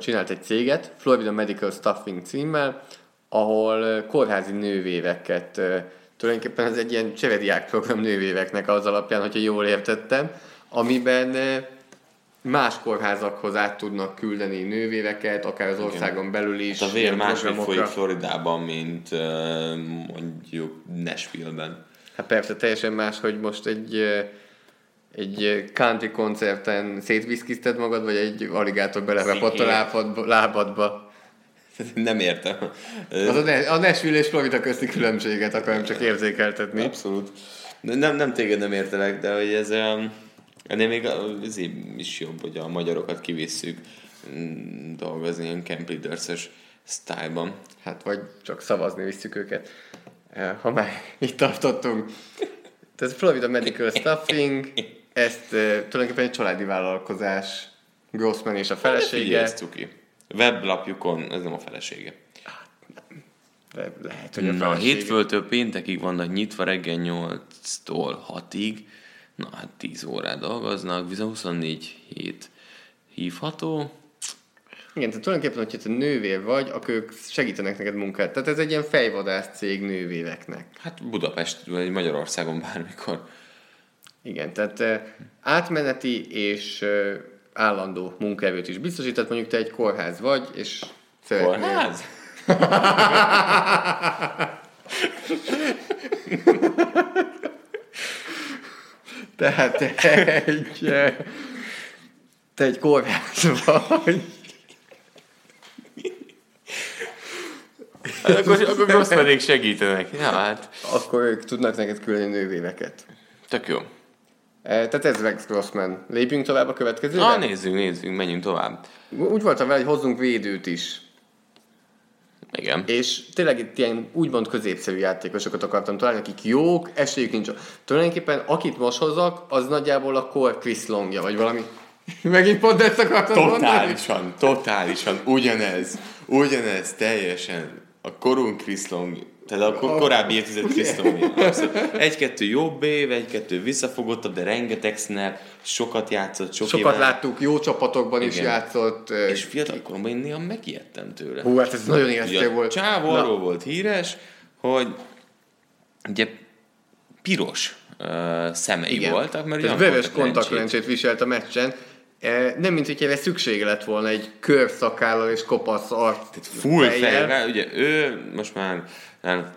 [SPEAKER 3] csinált egy céget, Florida Medical Staffing címmel, ahol kórházi nővéreket tulajdonképpen ez egy ilyen cserediák program nővéveknek az alapján, hogyha jól értettem, amiben eh, más kórházakhoz át tudnak küldeni nővéreket, akár az országon belül is.
[SPEAKER 2] Hát a vér máshogy folyik Floridában, mint eh, mondjuk Nashville-ben.
[SPEAKER 3] Hát persze, teljesen más, hogy most egy eh, egy country koncerten szétviszkizted magad, vagy egy aligátor belerapott a lábadba.
[SPEAKER 2] Nem értem.
[SPEAKER 3] Az a, a Nashville és Florida közti különbséget akarom csak érzékeltetni.
[SPEAKER 2] Abszolút. Nem, nem téged nem értelek, de hogy ez ennél még az is jobb, hogy a magyarokat kivisszük mm, dolgozni ilyen camp leaders sztájlban.
[SPEAKER 3] Hát vagy csak szavazni visszük őket. Ha már itt tartottunk. Tehát Florida Medical Staffing, ezt tulajdonképpen egy családi vállalkozás, Grossman és a felesége.
[SPEAKER 2] Ez ki. Weblapjukon, ez nem a felesége.
[SPEAKER 3] De lehet, hogy a
[SPEAKER 2] Na, hétfőtől péntekig vannak nyitva reggel 8-tól 6-ig. Na, hát 10 órát dolgoznak, viszont 24 hét hívható.
[SPEAKER 3] Igen, tehát tulajdonképpen, hogyha te nővér vagy, akkor ők segítenek neked munkát. Tehát ez egy ilyen fejvadász cég nővéreknek.
[SPEAKER 2] Hát Budapest, vagy Magyarországon bármikor.
[SPEAKER 3] Igen, tehát uh, átmeneti és uh, állandó munkaerőt is biztosított. Mondjuk te egy kórház vagy, és
[SPEAKER 2] szeretnél... Kórház?
[SPEAKER 3] Tehát te egy, te egy kórház vagy.
[SPEAKER 2] Hát akkor, akkor rossz pedig segítenek. Ja, hát.
[SPEAKER 3] Akkor ők tudnak neked küldeni nővéveket.
[SPEAKER 2] Tök jó.
[SPEAKER 3] E, tehát ez Rex Grossman. Lépjünk tovább a következőre?
[SPEAKER 2] Ah, nézzünk, nézzünk, menjünk tovább.
[SPEAKER 3] Úgy voltam vele, hogy hozzunk védőt is.
[SPEAKER 2] Igen.
[SPEAKER 3] És tényleg itt ilyen úgymond középszerű játékosokat akartam találni, akik jók, esélyük nincs. Tulajdonképpen akit most hozzak, az nagyjából a Core Chris Longja, vagy valami. Megint pont ezt akartam
[SPEAKER 2] Totálisan, mondani? totálisan, ugyanez, ugyanez, teljesen. A korunk Chris Long tehát a korábbi évtized Krisztónia. Egy-kettő jobb év, egy-kettő visszafogottabb, de rengeteg snap, sokat játszott, sok
[SPEAKER 3] Sokat éven. láttuk, jó csapatokban Igen. is játszott.
[SPEAKER 2] És fiatal koromban én néha megijedtem tőle.
[SPEAKER 3] Hú, hát ez nagyon ijesztő volt.
[SPEAKER 2] Csávó arról volt híres, hogy ugye piros uh, szemei Igen. voltak, mert
[SPEAKER 3] ugye vörös kontaktlencsét viselt a meccsen, E, nem, mint hogyha szüksége lett volna egy körszakállal és kopasz arc.
[SPEAKER 2] Tehát full fejjel. Ugye ő, most már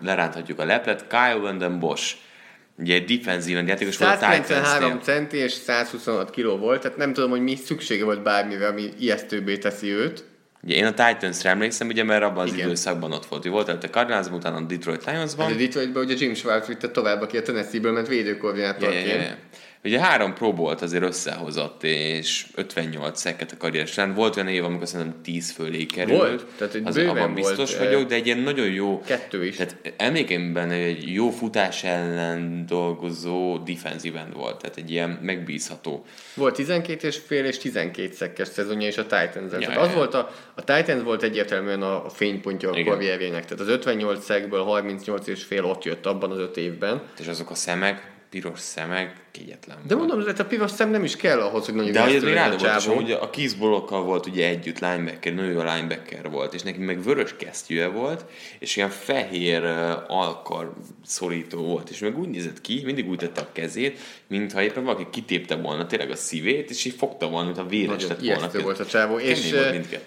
[SPEAKER 2] leránthatjuk a leplet, Kyle Vanden Bosch. Ugye egy defenzíven játékos
[SPEAKER 3] 193 centi és 126 kiló volt, tehát nem tudom, hogy mi szüksége volt bármire, ami ijesztőbbé teszi őt.
[SPEAKER 2] Ugye én a Titans-re emlékszem, ugye, mert abban az Igen. időszakban ott volt. Ő volt előtte Cardinals, utána a Detroit Lions-ban. Hát
[SPEAKER 3] a Detroitban ugye Jim Schwartz vitte tovább, aki a Tennessee-ből ment védőkoordinátorként. Yeah, yeah, yeah.
[SPEAKER 2] Ugye három Pro volt azért összehozott, és 58 szeket a karrier során. Volt olyan év, amikor szerintem 10 fölé került.
[SPEAKER 3] Volt, tehát egy az, abban
[SPEAKER 2] biztos volt, vagyok, de egy ilyen nagyon jó...
[SPEAKER 3] Kettő is.
[SPEAKER 2] Tehát emlékeimben egy jó futás ellen dolgozó defensive end volt, tehát egy ilyen megbízható.
[SPEAKER 3] Volt 12 és fél és 12 szekkes szezonja is a titans ja, ja, az volt a, a Titans volt egyértelműen a, a fénypontja a karrierjének. Tehát az 58 szekből 38 és fél ott jött abban az öt évben.
[SPEAKER 2] És azok a szemek, piros szemek, kegyetlen
[SPEAKER 3] De mondom, hogy a piros szem nem is kell ahhoz, hogy nagyon
[SPEAKER 2] De hogy ez még rád volt, ugye a Keith volt ugye együtt linebacker, nő a linebacker volt, és neki meg vörös kesztyűje volt, és ilyen fehér alkar szorító volt, és meg úgy nézett ki, mindig úgy tette a kezét, mintha éppen valaki kitépte volna tényleg a szívét, és így fogta volna, mint a véres lett volna.
[SPEAKER 3] volt a csávó. És,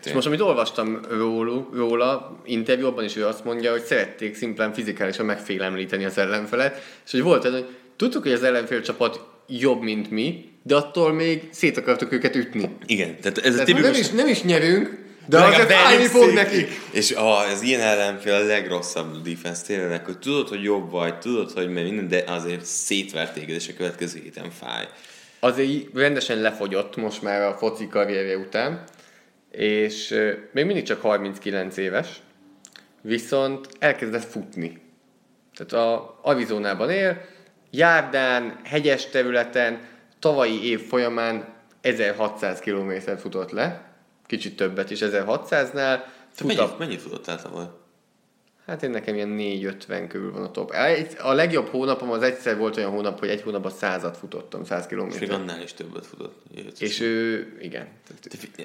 [SPEAKER 3] és, most, amit olvastam róla, róla interjúban is ő azt mondja, hogy szerették szimplán fizikálisan megfélemlíteni az ellenfelet, és hogy volt ez, hogy Tudtuk, hogy az ellenfél csapat jobb, mint mi, de attól még szét akartuk őket ütni.
[SPEAKER 2] Igen, tehát ez tehát
[SPEAKER 3] a tipikus... Nem is, nem is nyerünk, de de azért fájni fog nekik.
[SPEAKER 2] És az ilyen ellenfél a legrosszabb defense tényleg, hogy tudod, hogy jobb vagy, tudod, hogy minden, de azért szétverték, és a következő héten fáj.
[SPEAKER 3] Azért rendesen lefogyott most már a foci karrierje után, és még mindig csak 39 éves, viszont elkezdett futni. Tehát a Arizonában él, járdán, hegyes területen tavalyi év folyamán 1600 kilométert futott le, kicsit többet is 1600-nál.
[SPEAKER 2] Futott, mennyit, mennyit futottál tavaly?
[SPEAKER 3] Hát én nekem ilyen 450 körül van a top. A legjobb hónapom az egyszer volt olyan hónap, hogy egy hónapban százat futottam, 100 km. És
[SPEAKER 2] még annál is többet futott.
[SPEAKER 3] És ő, igen.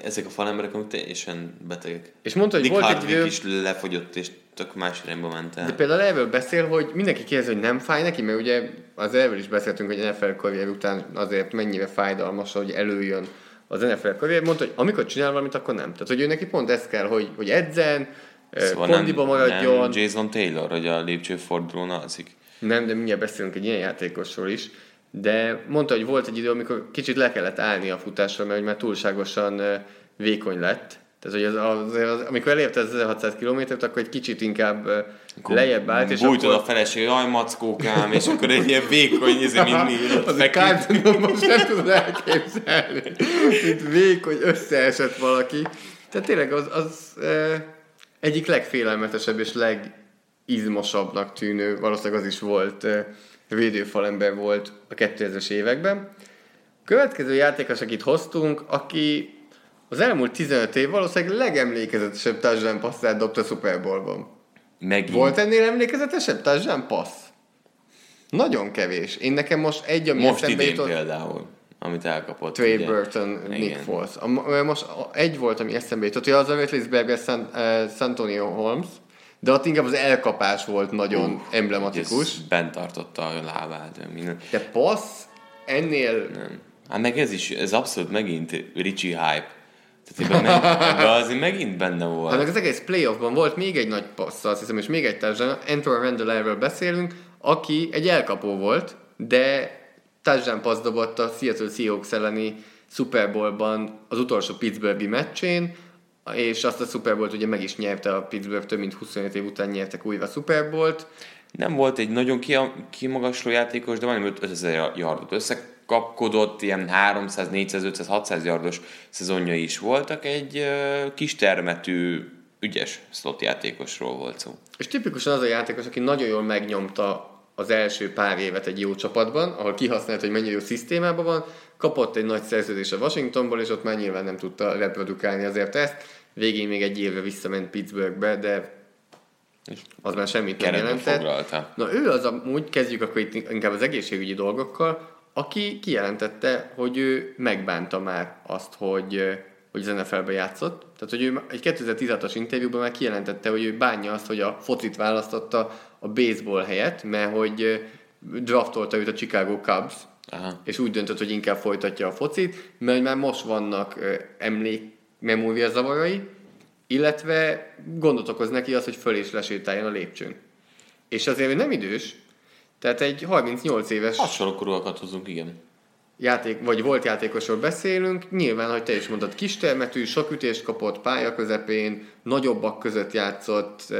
[SPEAKER 2] Ezek a falemberek amik teljesen betegek.
[SPEAKER 3] És mondta, hogy
[SPEAKER 2] Dick
[SPEAKER 3] volt
[SPEAKER 2] Hardwick egy is lefogyott, és tök más irányba ment el.
[SPEAKER 3] De például erről beszél, hogy mindenki kérdezi, hogy nem fáj neki, mert ugye az erről is beszéltünk, hogy NFL karrier után azért mennyire fájdalmas, hogy előjön az NFL karrier. Mondta, hogy amikor csinál valamit, akkor nem. Tehát, hogy ő neki pont ez kell, hogy, hogy edzen, Szóval kondiba nem, maradjon.
[SPEAKER 2] Nem Jason Taylor, hogy a lépcsőfordulón alszik.
[SPEAKER 3] Nem, de mindjárt beszélünk egy ilyen játékosról is. De mondta, hogy volt egy idő, amikor kicsit le kellett állni a futásra, mert már túlságosan vékony lett. Tehát, hogy az, az, az, amikor elérte az 1600 km-t, akkor egy kicsit inkább akkor lejjebb állt.
[SPEAKER 2] És akkor... a feleség, jaj, mackókám, és akkor egy ilyen vékony, ez mint mi.
[SPEAKER 3] Az kártyánom most nem tudod elképzelni. Mint vékony, összeesett valaki. Tehát tényleg az, az egyik legfélelmetesebb és legizmosabbnak tűnő, valószínűleg az is volt, védőfalember volt a 2000-es években. Következő játékos, akit hoztunk, aki az elmúlt 15 év valószínűleg legemlékezetesebb touchdown passzát dobta a Super Bowl-ban. Megint. Volt ennél emlékezetesebb touchdown passz? Nagyon kevés. Én nekem most egy, ami
[SPEAKER 2] Most idén jutott, például, amit elkapott.
[SPEAKER 3] Trey ugye. Burton, Igen. Nick Foles. A, most egy volt, ami eszembe jutott, hogy az a Roethlisberger San, uh, Santonio Holmes, de ott inkább az elkapás volt nagyon uh, emblematikus.
[SPEAKER 2] Bent tartotta a lábát. Minden.
[SPEAKER 3] De passz ennél...
[SPEAKER 2] Nem. Hát meg ez is, ez abszolút megint Richie hype. Tehát ebben, azért megint benne volt.
[SPEAKER 3] Hát meg az egész playoffban volt még egy nagy passz, azt hiszem, és még egy társadalom, Antoine Randall erről beszélünk, aki egy elkapó volt, de touchdown passz dobott a Seattle Seahawks elleni Super Bowl-ban az utolsó Pittsburghi meccsén, és azt a Super Bowl-t ugye meg is nyerte a Pittsburgh, több mint 25 év után nyertek újra a Super Bowl-t.
[SPEAKER 2] Nem volt egy nagyon kimagasló játékos, de majdnem 5000 yardot összekapkodott, ilyen 300, 400, 500, 600 yardos szezonjai is voltak. Egy kis termetű, ügyes slot játékosról volt szó.
[SPEAKER 3] És tipikusan az a játékos, aki nagyon jól megnyomta az első pár évet egy jó csapatban, ahol kihasznált, hogy mennyire jó szisztémában van, kapott egy nagy szerződést a Washingtonból, és ott már nyilván nem tudta reprodukálni azért ezt. Végén még egy évre visszament Pittsburghbe, de az már semmit nem jelentett. Foglalta. Na ő az amúgy, kezdjük akkor itt inkább az egészségügyi dolgokkal, aki kijelentette, hogy ő megbánta már azt, hogy, hogy az NFL-be játszott. Tehát, hogy ő egy 2016-as interjúban már kijelentette, hogy ő bánja azt, hogy a focit választotta a baseball helyett, mert hogy draftolta őt a Chicago Cubs, Aha. és úgy döntött, hogy inkább folytatja a focit, mert már most vannak emlék memória zavarai, illetve gondot okoz neki az, hogy föl és lesétáljon a lépcsőn. És azért nem idős, tehát egy 38 éves...
[SPEAKER 2] Hasonló korúakat hozunk, igen.
[SPEAKER 3] Játék, vagy volt játékosról beszélünk, nyilván, hogy te is mondtad, kistermetű, sok ütést kapott pálya közepén, nagyobbak között játszott,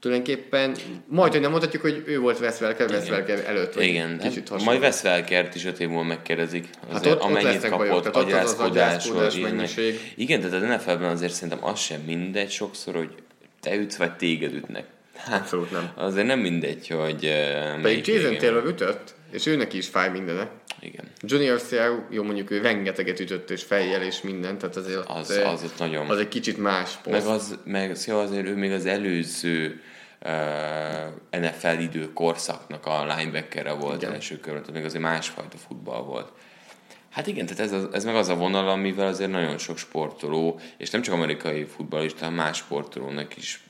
[SPEAKER 3] tulajdonképpen majd, hogy nem mondhatjuk, hogy ő volt Veszvelker, Veszvelker előtt.
[SPEAKER 2] Igen, kicsit hát, majd Veszvelkert is öt év múlva megkérdezik. Hát ott, amennyit ott kapott agyászkodásról. mennyiség. Igen, de az NFL-ben azért szerintem az sem mindegy sokszor, hogy te ütsz, vagy téged ütnek.
[SPEAKER 3] Hát, Abszolút nem.
[SPEAKER 2] Azért nem mindegy, hogy...
[SPEAKER 3] Uh, Pedig Jason Taylor ütött, és őnek is fáj mindene.
[SPEAKER 2] Igen.
[SPEAKER 3] Junior Seau, jó mondjuk ő rengeteget ütött, és fejjel, és mindent, tehát azért
[SPEAKER 2] az, az, az, nagyon...
[SPEAKER 3] az egy kicsit más
[SPEAKER 2] poszt. Meg, az, meg szóval azért ő még az előző uh, NFL idő korszaknak a linebackerre volt igen. első körben, tehát még azért másfajta futball volt. Hát igen, tehát ez, az, ez meg az a vonal, amivel azért nagyon sok sportoló, és nem csak amerikai futballista, hanem más sportolónak is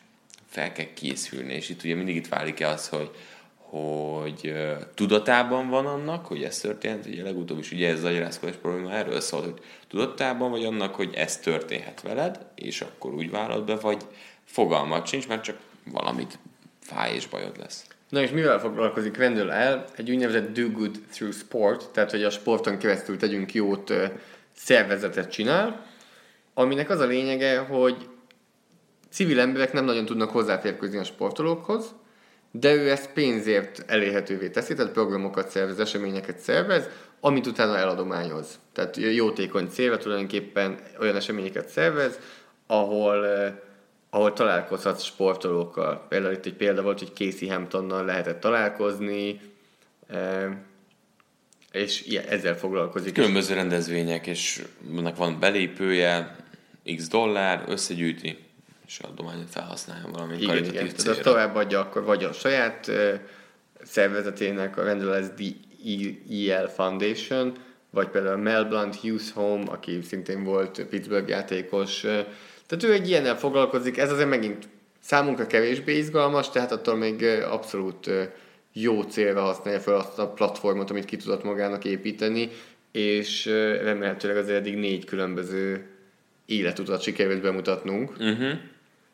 [SPEAKER 2] fel kell készülni, és itt ugye mindig itt válik el az, hogy, hogy tudatában van annak, hogy ez történt, ugye legutóbb is ugye ez az agyarázkodás probléma erről szól, hogy tudatában vagy annak, hogy ez történhet veled, és akkor úgy vállalt be, vagy fogalmat sincs, mert csak valamit fáj és bajod lesz.
[SPEAKER 3] Na és mivel foglalkozik Wendell el? Egy úgynevezett do good through sport, tehát hogy a sporton keresztül tegyünk jót szervezetet csinál, aminek az a lényege, hogy civil emberek nem nagyon tudnak hozzáférkőzni a sportolókhoz, de ő ezt pénzért elérhetővé teszi, tehát programokat szervez, eseményeket szervez, amit utána eladományoz. Tehát jótékony célra tulajdonképpen olyan eseményeket szervez, ahol ahol találkozhatsz sportolókkal. Például itt egy példa volt, hogy Casey Hamptonnal lehetett találkozni, e, és ilyen, ezzel foglalkozik.
[SPEAKER 2] Különböző rendezvények, és ennek van belépője, x dollár, összegyűjti, és adományot felhasználja valami igen,
[SPEAKER 3] igen. Tehát azt továbbadja akkor vagy a saját uh, szervezetének, a rendelez EL Foundation, vagy például Mel Blunt Hughes Home, aki szintén volt Pittsburgh játékos, tehát ő egy ilyennel foglalkozik, ez azért megint számunkra kevésbé izgalmas, tehát attól még abszolút jó célra használja fel azt a platformot, amit ki tudott magának építeni, és remélhetőleg azért eddig négy különböző életutat sikerült bemutatnunk. Uh-huh.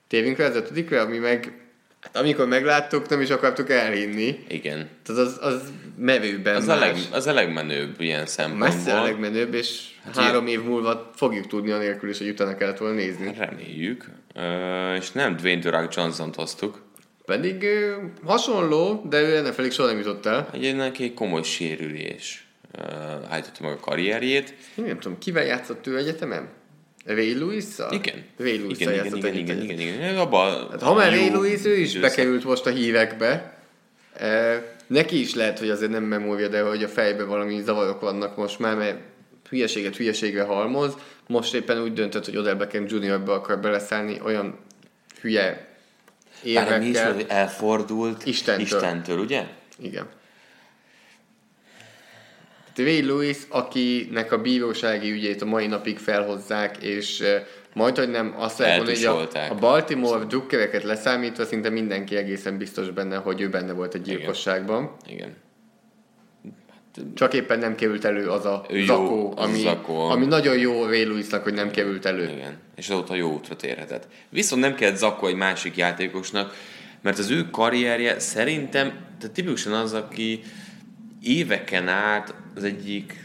[SPEAKER 3] Tévünk vezetődik ami meg Hát amikor megláttuk, nem is akartuk elhinni.
[SPEAKER 2] Igen.
[SPEAKER 3] Tehát az, az mevőben
[SPEAKER 2] az más. A leg, az a legmenőbb ilyen szempontból.
[SPEAKER 3] Messze a legmenőbb, és hát három év múlva fogjuk tudni anélkül is, hogy utána kellett volna nézni.
[SPEAKER 2] Reméljük. Uh, és nem Dwayne The Rock Johnson-t hoztuk.
[SPEAKER 3] Pedig uh, hasonló, de ő ennek felé soha nem jutott el.
[SPEAKER 2] Egy neki egy komoly sérülés uh, állította meg a karrierjét.
[SPEAKER 3] Én nem tudom, kivel játszott ő egyetemen? Ray lewis
[SPEAKER 2] Igen.
[SPEAKER 3] Ray lewis igen,
[SPEAKER 2] igen, igen, igen, igen, igen, igen. Abba
[SPEAKER 3] hát, ha már Ray Lewis, ő is időszak. bekerült most a hívekbe. E, neki is lehet, hogy azért nem memória, de hogy a fejben valami zavarok vannak most már, mert hülyeséget hülyeségre halmoz, most éppen úgy döntött, hogy Odell Beckham Juniorba akar beleszállni, olyan hülye
[SPEAKER 2] évekkel. mi is elfordult Istentől. Istentől, ugye?
[SPEAKER 3] Igen. Ray Lewis, akinek a bírósági ügyét a mai napig felhozzák, és majd, hogy nem azt lehet mondani, hogy a, a Baltimore drukkereket leszámítva szinte mindenki egészen biztos benne, hogy ő benne volt egy gyilkosságban.
[SPEAKER 2] Igen. Igen.
[SPEAKER 3] Csak éppen nem került elő az a ő zakó, jó, ami, zakó. ami nagyon jó Ray Lewisnak, hogy nem került elő.
[SPEAKER 2] Igen, és azóta jó útra térhetett. Viszont nem kellett zakó egy másik játékosnak, mert az ő karrierje szerintem, tehát tipikusan az, aki éveken át az egyik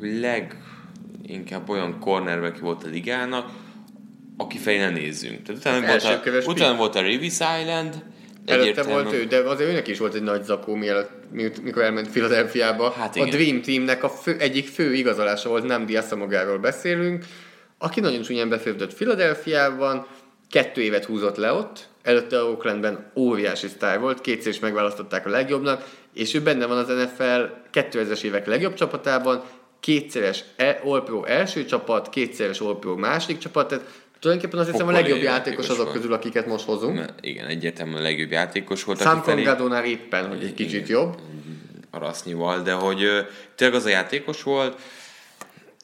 [SPEAKER 2] leginkább olyan cornerback volt a ligának, aki felé ne nézzünk. Tehát utána, volt a, utána volt a Revis Island,
[SPEAKER 3] Előtte volt ő, de azért őnek is volt egy nagy zakó, mielőtt, mikor elment Philadelphiába. Hát igen. a Dream Teamnek a fő, egyik fő igazolása volt, nem Diaszamogáról beszélünk, aki nagyon csúnyán befőzött Philadelphiában, kettő évet húzott le ott, előtte Oaklandben óriási sztár volt, kétszer is megválasztották a legjobbnak, és ő benne van az NFL 2000-es évek legjobb csapatában, kétszeres e- All-Pro első csapat, kétszeres All-Pro második csapat, tehát tulajdonképpen azt hiszem a legjobb játékos azok van. közül, akiket most hozunk. Na,
[SPEAKER 2] igen, egyértelműen a legjobb játékos volt.
[SPEAKER 3] Sam Congadonál éppen, hogy egy kicsit igen, jobb.
[SPEAKER 2] Arasznyival, de hogy tényleg az a játékos volt,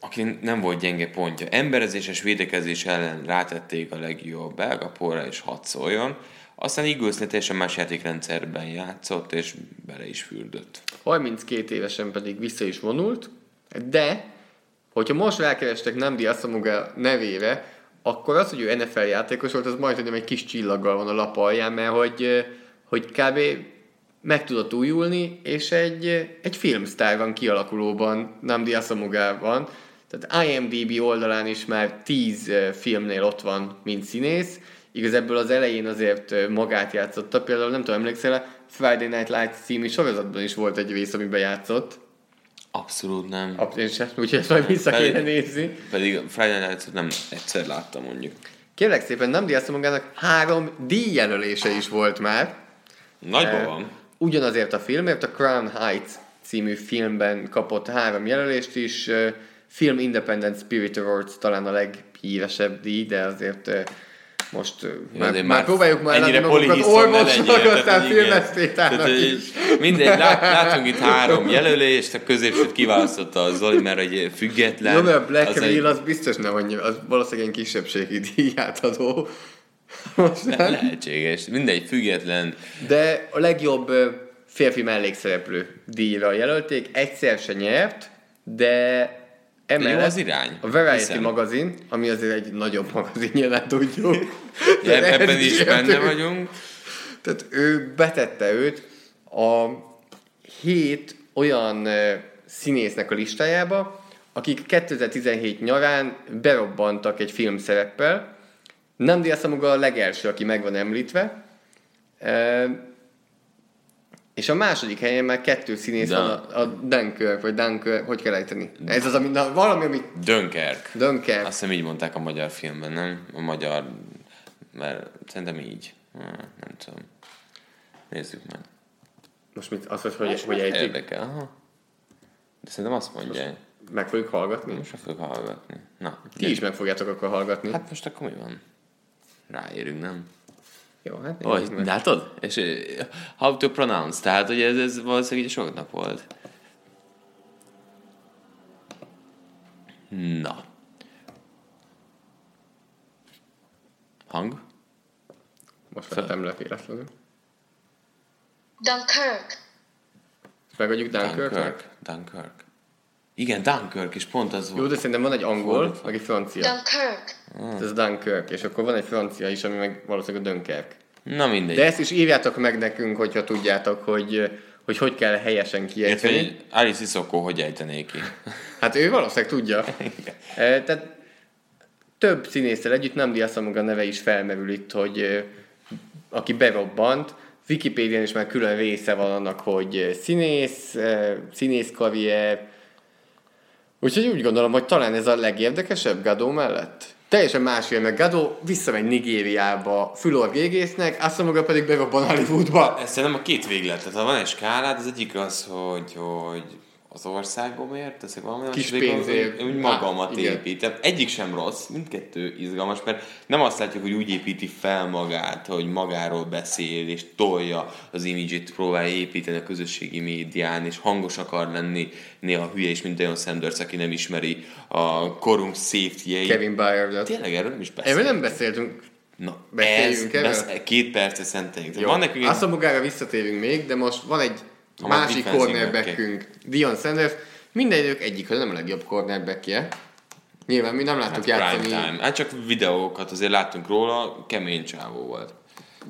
[SPEAKER 2] aki nem volt gyenge pontja. Emberezéses védekezés ellen rátették a legjobb belga porra és hat szóljon. Aztán Eaglesnél teljesen más játékrendszerben játszott, és bele is fürdött.
[SPEAKER 3] 32 évesen pedig vissza is vonult, de hogyha most rákerestek Namdi Asamuga nevére, akkor az, hogy ő NFL játékos volt, az majdnem egy kis csillaggal van a lap alján, mert hogy, hogy kb. meg tudott újulni, és egy, egy filmsztár van kialakulóban, Namdi Asamugában. Tehát IMDB oldalán is már 10 filmnél ott van, mint színész. Igazából az elején azért magát játszotta, például nem tudom, emlékszel, Friday Night Lights című sorozatban is volt egy rész, amiben játszott.
[SPEAKER 2] Abszolút nem.
[SPEAKER 3] Abszolút sem, úgyhogy ezt majd vissza pedig, kéne nézni.
[SPEAKER 2] Pedig Friday night nem egyszer láttam mondjuk.
[SPEAKER 3] Kérlek szépen, nem díjazta magának három díjjelölése is volt már.
[SPEAKER 2] Nagyban van.
[SPEAKER 3] Ugyanazért a filmért, a Crown Heights című filmben kapott három jelölést is. Film Independent Spirit Awards talán a leghíresebb díj, de azért most Jó, már, már, már próbáljuk már
[SPEAKER 2] ennyire orvosnak, aztán filmesztétának is. Mindegy, lát, látunk itt három jelölést, a középsőt kiválasztotta a Zoli, mert egy független.
[SPEAKER 3] Jó, mert Black az egy... az biztos nem annyira, az valószínűleg kisebbségi díját adó.
[SPEAKER 2] Most Le- lehetséges, mindegy, független.
[SPEAKER 3] De a legjobb férfi mellékszereplő díjra jelölték, egyszer se nyert, de
[SPEAKER 2] Emellett Jó az irány.
[SPEAKER 3] A Variety Hiszem. magazin, ami azért egy nagyobb magazin, nyilván tudjuk.
[SPEAKER 2] ja, ebben is benne vagyunk.
[SPEAKER 3] Tehát ő betette őt a hét olyan színésznek a listájába, akik 2017 nyarán berobbantak egy filmszereppel. Nem Diaszamoga a legelső, aki meg van említve. És a második helyen már kettő színész van, a, a Dunkirk, vagy Dunkirk, hogy kell ejteni? Ez az, ami, na, valami, ami...
[SPEAKER 2] Dunkirk.
[SPEAKER 3] Dunkirk.
[SPEAKER 2] Azt hiszem így mondták a magyar filmben, nem? A magyar, mert szerintem így. Nem tudom. Nézzük meg.
[SPEAKER 3] Most mit, az, hogy hogy, hogy ejtik?
[SPEAKER 2] Érdekel, aha. De szerintem azt mondja. Most
[SPEAKER 3] meg fogjuk hallgatni?
[SPEAKER 2] Most meg fogjuk hallgatni. Na.
[SPEAKER 3] Ti is meg fogjátok akkor hallgatni.
[SPEAKER 2] Hát most akkor mi van? Ráérünk, nem?
[SPEAKER 3] Jó, hát
[SPEAKER 2] oh, látod? És uh, how to pronounce, tehát hogy ez, ez valószínűleg így soknak volt. Na. Hang?
[SPEAKER 3] Most vettem le véletlenül.
[SPEAKER 4] Dunkirk.
[SPEAKER 3] Megadjuk Dunkirk.
[SPEAKER 2] Dunkirk. Dunkirk. Igen, Dunkirk is pont az volt.
[SPEAKER 3] Jó, de szerintem van egy angol, meg egy francia.
[SPEAKER 4] Dunkirk.
[SPEAKER 3] Ah. Ez Dunkirk, és akkor van egy francia is, ami meg valószínűleg a Dunkirk.
[SPEAKER 2] Na mindegy.
[SPEAKER 3] De ezt is írjátok meg nekünk, hogyha tudjátok, hogy hogy, hogy kell helyesen kiejteni. Értve,
[SPEAKER 2] Alice Isoko hogy ejtené ki?
[SPEAKER 3] hát ő valószínűleg tudja. e, tehát több színésszel együtt, nem Diaszamoga neve is felmerül itt, hogy aki berobbant, Wikipédián is már külön része van annak, hogy színész, színész karrier, Úgyhogy úgy gondolom, hogy talán ez a legérdekesebb Gadó mellett. Teljesen más jön meg Gadó, visszamegy Nigériába Fülor gégésznek, azt maga pedig bevabban Hollywoodba.
[SPEAKER 2] Ez szerintem a két véglet. Tehát ha van egy skálád, az egyik az, hogy, hogy az országomért, teszek valami,
[SPEAKER 3] Kis pénzért.
[SPEAKER 2] Úgy magamat Há, építem. Egyik sem rossz, mindkettő izgalmas, mert nem azt látjuk, hogy úgy építi fel magát, hogy magáról beszél, és tolja az imidzsét, próbálja építeni a közösségi médián, és hangos akar lenni, néha hülye is, mint Dion Sanders, aki nem ismeri a korunk safety-jeit.
[SPEAKER 3] Kevin Byard.
[SPEAKER 2] Tényleg erről nem is beszélünk.
[SPEAKER 3] Erről nem beszéltünk.
[SPEAKER 2] Na, Beszéljünk ez, besz, két percet szenteljünk.
[SPEAKER 3] Van nekünk egy... Azt a magára visszatérünk még, de most van egy a másik cornerbackünk, Dion Sanders. Minden idők egyik, nem a legjobb cornerbackje. Nyilván mi nem láttuk hát játszani. Time.
[SPEAKER 2] Hát csak videókat azért láttunk róla, kemény csávó volt.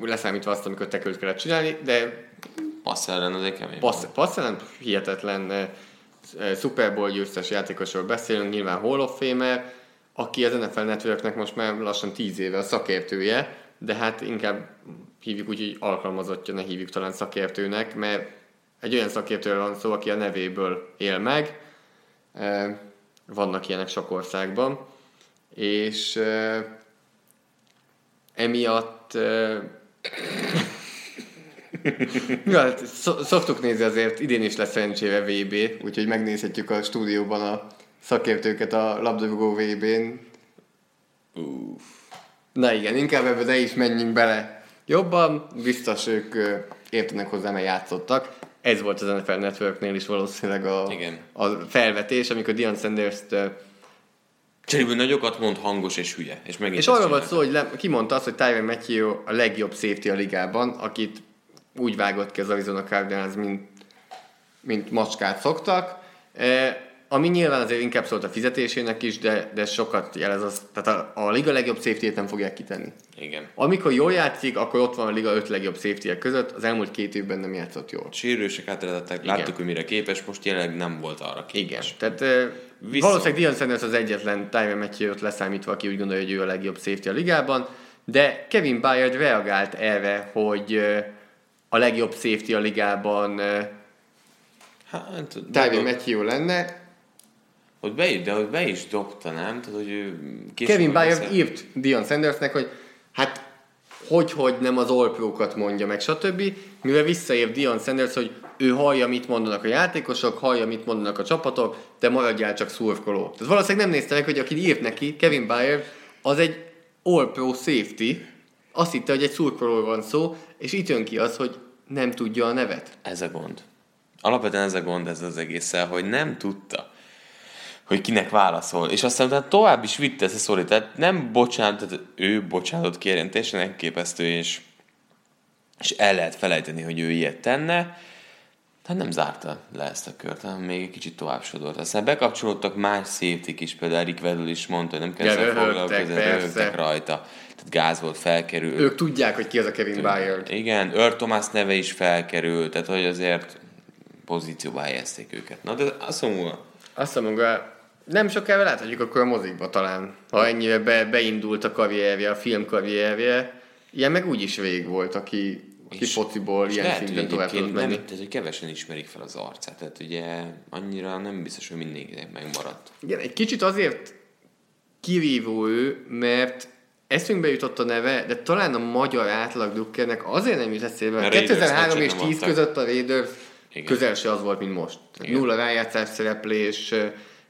[SPEAKER 3] Leszámítva azt, amikor tekült kellett csinálni, de...
[SPEAKER 2] Passz ellen azért kemény.
[SPEAKER 3] Passz, passz ellen hihetetlen uh, Super Bowl győztes játékosról beszélünk, nyilván Hall of Famer, aki az NFL Networknek most már lassan 10 éve a szakértője, de hát inkább hívjuk úgy, hogy alkalmazottja, ne hívjuk talán szakértőnek, mert egy olyan szakértőről van szó, aki a nevéből él meg, vannak ilyenek sok országban, és emiatt ja, hát szoktuk nézni azért, idén is lesz szerencsére VB, úgyhogy megnézhetjük a stúdióban a szakértőket a labdarúgó VB-n. Na igen, inkább ebbe ne is menjünk bele jobban, biztos ők értenek hozzá, mert játszottak. Ez volt az NFL Networknél is valószínűleg a, Igen. a felvetés, amikor Dion Sanders-t
[SPEAKER 2] Cseréből nagyokat mond, hangos és hülye. És,
[SPEAKER 3] és arról volt szó, hogy le, kimondta azt, hogy Tyron Matthew a legjobb safety a ligában, akit úgy vágott ki az Arizona Cardinals, mint, mint macskát szoktak. E, ami nyilván azért inkább szólt a fizetésének is, de, de sokat jelez az, tehát a, a liga legjobb safety nem fogják kitenni.
[SPEAKER 2] Igen.
[SPEAKER 3] Amikor jól játszik, akkor ott van a liga öt legjobb safety között, az elmúlt két évben nem játszott jól.
[SPEAKER 2] Sérülések átredettek, láttuk, hogy mire képes, most jelenleg nem volt arra képes.
[SPEAKER 3] Igen, tehát Viszont... valószínűleg Dion Sanders az egyetlen Tyron matthew leszámítva, aki úgy gondolja, hogy ő a legjobb safety a ligában, de Kevin Byard reagált erre, hogy a legjobb safety a ligában Hát, Tyron Matthew lenne,
[SPEAKER 2] ott be, de ott be is dobta, nem? Tehát, hogy ő
[SPEAKER 3] Kevin Byard írt Dion Sandersnek, hogy hát hogy, hogy nem az all mondja meg, stb. Mivel visszaér Dion Sanders, hogy ő hallja, mit mondanak a játékosok, hallja, mit mondanak a csapatok, de maradjál csak szurkoló. Tehát valószínűleg nem nézte meg, hogy aki írt neki, Kevin Byard, az egy all-pro safety, azt hitte, hogy egy szurkolóról van szó, és itt jön ki az, hogy nem tudja a nevet.
[SPEAKER 2] Ez a gond. Alapvetően ez a gond ez az egészen, hogy nem tudta hogy kinek válaszol. És aztán utána tovább is vitte ezt a szori, tehát nem bocsánat, tehát ő bocsánatot kérjen, teljesen elképesztő, és, és el lehet felejteni, hogy ő ilyet tenne, tehát nem zárta le ezt a kört, hanem még egy kicsit tovább sodort. Aztán bekapcsolódtak más safety is, például Eric Vedul is mondta, hogy nem kell ezzel foglalkozni, röhögtek rajta. Tehát gáz volt, felkerült.
[SPEAKER 3] Ők tudják, hogy ki az a Kevin Byard.
[SPEAKER 2] Igen, Earl Thomas neve is felkerült, tehát hogy azért pozícióba helyezték őket. Na, de azt mondom,
[SPEAKER 3] azt mondom, nem sokára láthatjuk akkor a mozikba talán, ha ennyire be, beindult a karrierje, a film karrierje. Ilyen meg úgy is vég volt, aki, aki és, fociból és ilyen lehet, szinten tovább tudott menni. Nem,
[SPEAKER 2] tehát, hogy kevesen ismerik fel az arcát, tehát ugye annyira nem biztos, hogy mindenkinek megmaradt.
[SPEAKER 3] Igen, egy kicsit azért kivívó ő, mert eszünkbe jutott a neve, de talán a magyar átlag drukkernek azért nem jut eszébe. 2003 és 10 között a Raiders Igen. közel se az volt, mint most. Igen. Nulla rájátszás szereplés,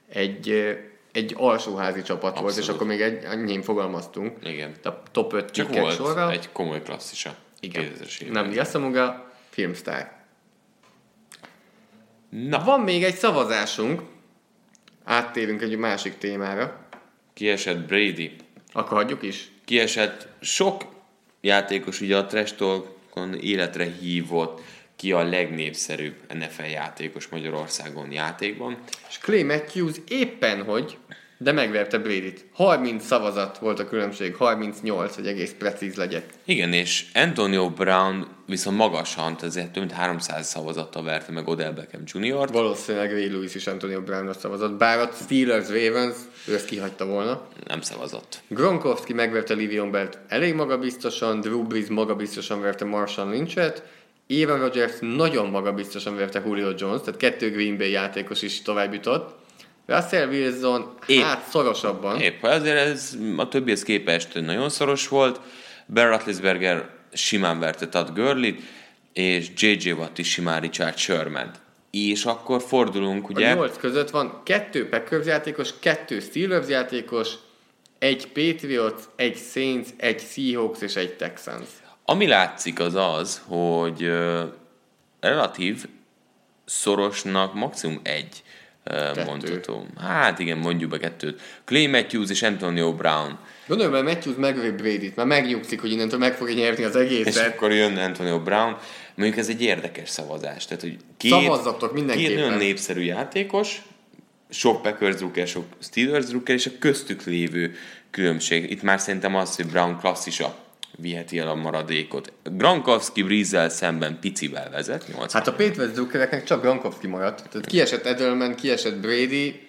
[SPEAKER 3] egy, egy alsóházi csapat Abszolút. volt, és akkor még egy, annyien fogalmaztunk.
[SPEAKER 2] Igen.
[SPEAKER 3] A top 5 Csak volt sorra.
[SPEAKER 2] egy komoly klasszisa.
[SPEAKER 3] Igen. Nem Yassamuga, filmsztár. Na. Van még egy szavazásunk. Áttérünk egy másik témára.
[SPEAKER 2] Kiesett Brady.
[SPEAKER 3] Akkor hagyjuk is?
[SPEAKER 2] Kiesett sok játékos, ugye a Trash Talkon életre hívott ki a legnépszerűbb NFL játékos Magyarországon játékban.
[SPEAKER 3] És Clay Matthews éppen hogy, de megverte Brady-t. 30 szavazat volt a különbség, 38, hogy egész precíz legyek.
[SPEAKER 2] Igen, és Antonio Brown viszont magasan, ezért több mint 300 szavazattal verte meg Odell Beckham Jr.
[SPEAKER 3] Valószínűleg Ray Lewis is Antonio Brown szavazott, bár a Steelers Ravens ő ezt kihagyta volna.
[SPEAKER 2] Nem szavazott.
[SPEAKER 3] Gronkowski megverte Livion Belt elég magabiztosan, Drew Brees magabiztosan verte Marshall Lynchet, Aaron Rodgers nagyon magabiztosan verte Julio Jones, tehát kettő Green Bay játékos is tovább jutott. Russell Wilson épp, hát szorosabban.
[SPEAKER 2] Épp, azért ez a többihez képest nagyon szoros volt. Ben Roethlisberger simán verte Todd Gurley-t, és J.J. Watt is simán Richard sherman és akkor fordulunk, ugye?
[SPEAKER 3] A nyolc között van kettő Packers játékos, kettő Steelers játékos, egy Patriots, egy Saints, egy Seahawks és egy Texans.
[SPEAKER 2] Ami látszik az az, hogy relatív szorosnak maximum egy uh, mondható. Hát igen, mondjuk be kettőt. Clay Matthews és Antonio Brown.
[SPEAKER 3] Gondolom, hogy Matthews megövi Brady-t, mert megnyugszik, hogy innentől meg fogja nyerni az egészet.
[SPEAKER 2] És akkor jön Antonio Brown. Mondjuk ez egy érdekes szavazás. Tehát, hogy
[SPEAKER 3] két, Szavazzatok mindenképpen.
[SPEAKER 2] Két nagyon népszerű játékos, sok Packers drukker, sok Steelers drukker, és a köztük lévő különbség. Itt már szerintem az, hogy Brown klasszisa viheti el a maradékot. Gronkowski Brizzel szemben picivel vezet.
[SPEAKER 3] 8 hát a Patriots csak Gronkowski maradt. Tehát kiesett Edelman, kiesett Brady.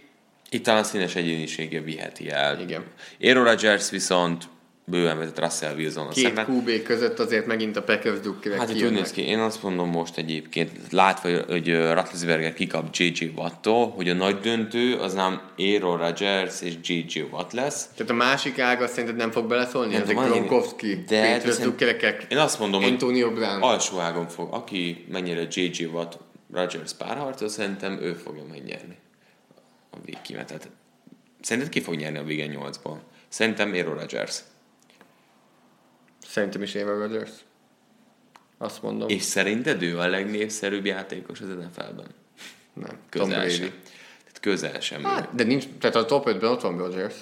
[SPEAKER 2] Itt talán színes egyénisége viheti el.
[SPEAKER 3] Igen.
[SPEAKER 2] Aaron Rodgers viszont bőven vezet Russell wilson
[SPEAKER 3] Két szemben. QB között azért megint a Packers dukkerek
[SPEAKER 2] Hát úgy néz ki, én azt mondom most egyébként, látva, hogy Ratlisberger kikap J.J. Wattól, hogy a nagy döntő az nem Aaron Rodgers és J.J. Watt lesz.
[SPEAKER 3] Tehát a másik ága szerinted nem fog beleszólni? Nem, Ezek Gronkowski, de dukkerekek,
[SPEAKER 2] én azt mondom,
[SPEAKER 3] Antonio Brown.
[SPEAKER 2] alsó ágon fog. Aki mennyire J.J. Watt Rodgers párharcot, szerintem ő fogja megnyerni a végkimetet. Szerinted ki fog nyerni a vége 8-ból? Szerintem Aaron Rodgers.
[SPEAKER 3] Szerintem is Aaron Rodgers. Azt mondom.
[SPEAKER 2] És szerinted ő a legnépszerűbb játékos az NFL-ben?
[SPEAKER 3] Nem. Közel Tom. Sem.
[SPEAKER 2] Tehát közel sem. Hát,
[SPEAKER 3] de nincs, tehát a top 5-ben ott van Rodgers.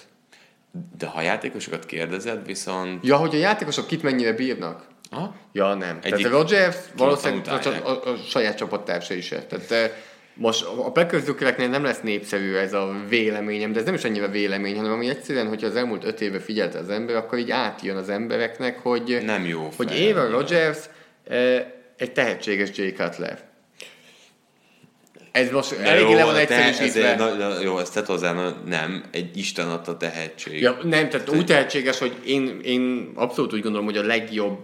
[SPEAKER 2] De ha játékosokat kérdezed, viszont...
[SPEAKER 3] Ja, hogy a játékosok kit mennyire bírnak?
[SPEAKER 2] Aha.
[SPEAKER 3] Ja, nem. Egyik Tehát a Rodgers valószínűleg a, a, a, saját csapattársa is. Tehát most a Packers nem lesz népszerű ez a véleményem, de ez nem is annyira vélemény, hanem ami egyszerűen, hogyha az elmúlt öt évben figyelte az ember, akkor így átjön az embereknek, hogy,
[SPEAKER 2] nem jó
[SPEAKER 3] hogy Aaron Rodgers eh, egy tehetséges Jay Cutler. Ez most eléggé le van egyszerűsítve.
[SPEAKER 2] Ez, na, jó, ezt tett hozzá, nem, egy Isten adta tehetség.
[SPEAKER 3] Ja, nem, tehát úgy tehetséges, hogy én, én abszolút úgy gondolom, hogy a legjobb